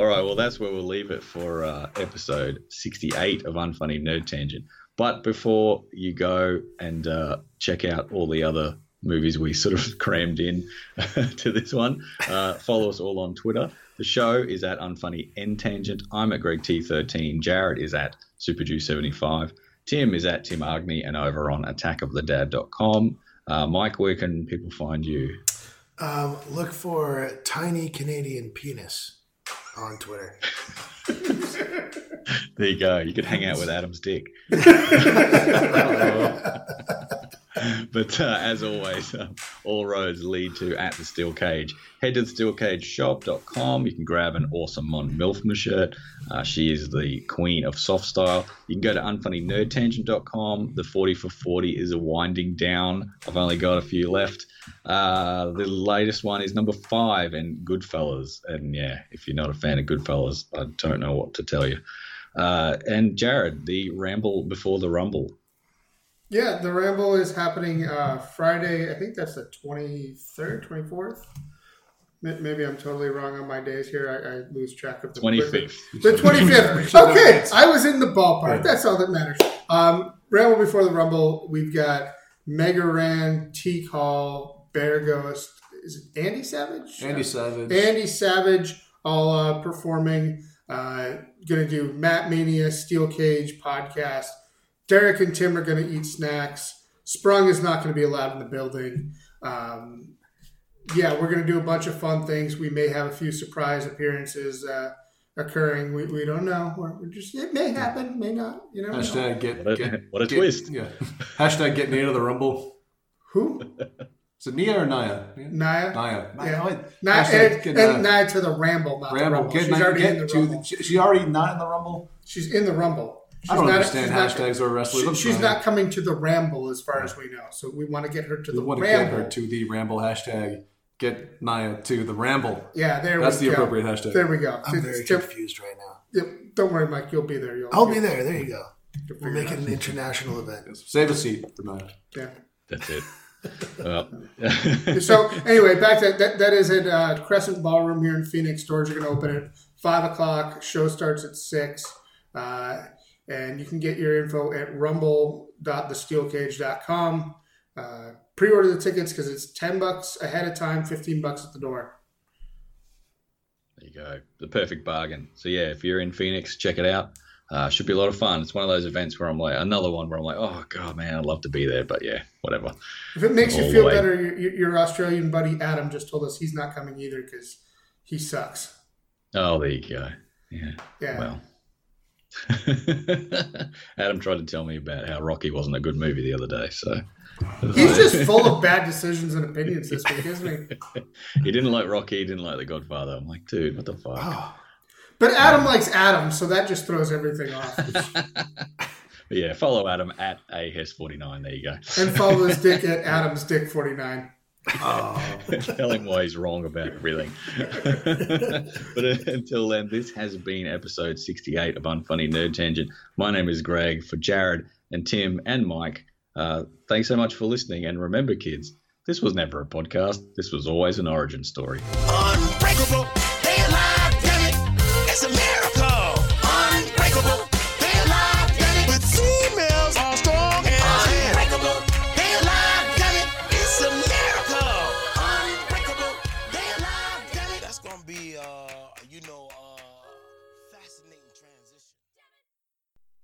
All right, well, that's where we'll leave it for uh, episode 68 of Unfunny Nerd Tangent. But before you go and uh, check out all the other movies we sort of crammed in to this one. Uh, follow us all on Twitter. The show is at Unfunny N Tangent. I'm at Greig T13. Jared is at SuperJew75. Tim is at Tim Agne and over on attackofthedad.com. Uh, Mike, where can people find you? Um, look for tiny Canadian penis on Twitter. There you go. You could hang out with Adam's dick. but uh, as always, uh, all roads lead to at the Steel Cage. Head to the steelcageshop.com. You can grab an awesome Mon Milfma shirt. Uh, she is the queen of soft style. You can go to unfunnynerdtangent.com. The 40 for 40 is a winding down. I've only got a few left. Uh, the latest one is number five and Goodfellas. And yeah, if you're not a fan of Goodfellas, I don't know what to tell you. Uh, and Jared, the Ramble Before the Rumble. Yeah, the Ramble is happening uh, Friday. I think that's the 23rd, 24th. Maybe I'm totally wrong on my days here. I, I lose track of the 25th. The 25th. Okay, I was in the ballpark. That's all that matters. Um, Ramble before the Rumble, we've got Mega Ran, T Call, Bear Ghost. Is it Andy Savage? Andy Savage. Andy Savage all uh, performing. Uh, gonna do Matt Mania Steel Cage podcast. Derek and Tim are gonna eat snacks. Sprung is not gonna be allowed in the building. Um, yeah, we're gonna do a bunch of fun things. We may have a few surprise appearances uh, occurring. We, we don't know. We're, we're just it may happen, may not. You know. Hashtag get, What a- get what a get- twist. Yeah. Hashtag get Nia to the Rumble. Who? Is it Nia or Naya? Naya. Naya. Yeah. Naya. Naya, Hashtag and, get, and uh, Naya to the Ramble, not the Rumble. Get She's Nia, already get in the to Rumble. the, she, she already not in the Rumble? She's in the Rumble. She's I don't not- understand she's not- hashtags or wrestlers. She- she's not coming to the Ramble as far as we know. So we want to get her to We the want to get Ramble. her to the Ramble hashtag. Get Naya to the Ramble. yeah, there That's we the go. appropriate hashtag. There we go. I'm It's- very it's- confused right now. Yep, don't worry, Mike. You'll be there. You'll, I'll be there. There you go. We'll figure make it it an international event. Save a seat for Naya. Yeah. That's it. Well, So anyway, back to that. That is at uh, Crescent Ballroom here in Phoenix. Doors are going to open at five o'clock. Show starts at six, uh, and you can get your info at rumble.thesteelcage.com. Uh, pre-order the tickets because it's ten bucks ahead of time, fifteen bucks at the door. There you go. The perfect bargain. So yeah, if you're in Phoenix, check it out. Uh, should be a lot of fun. It's one of those events where I'm like, another one where I'm like, oh god, man, I'd love to be there, but yeah, whatever. If it makes All you feel better, your, your Australian buddy Adam just told us he's not coming either because he sucks. Oh, there you go. Yeah. Yeah. Well. Adam tried to tell me about how Rocky wasn't a good movie the other day, so He's just full of bad decisions and opinions this week, isn't he? he didn't like Rocky, he didn't like The Godfather. I'm like, dude, what the fuck? Oh, But Adam um, likes Adam, so that just throws everything off. Yeah, follow Adam at AHS49. There you go. and follow his dick at Adam's Dick 49. Tell him why he's wrong about everything. but uh, until then, this has been episode 68 of Unfunny Nerd Tangent. My name is Greig. For Jared and Tim and Mike, uh, thanks so much for listening. And remember, kids, this was never a podcast. This was always an origin story. Unbreakable.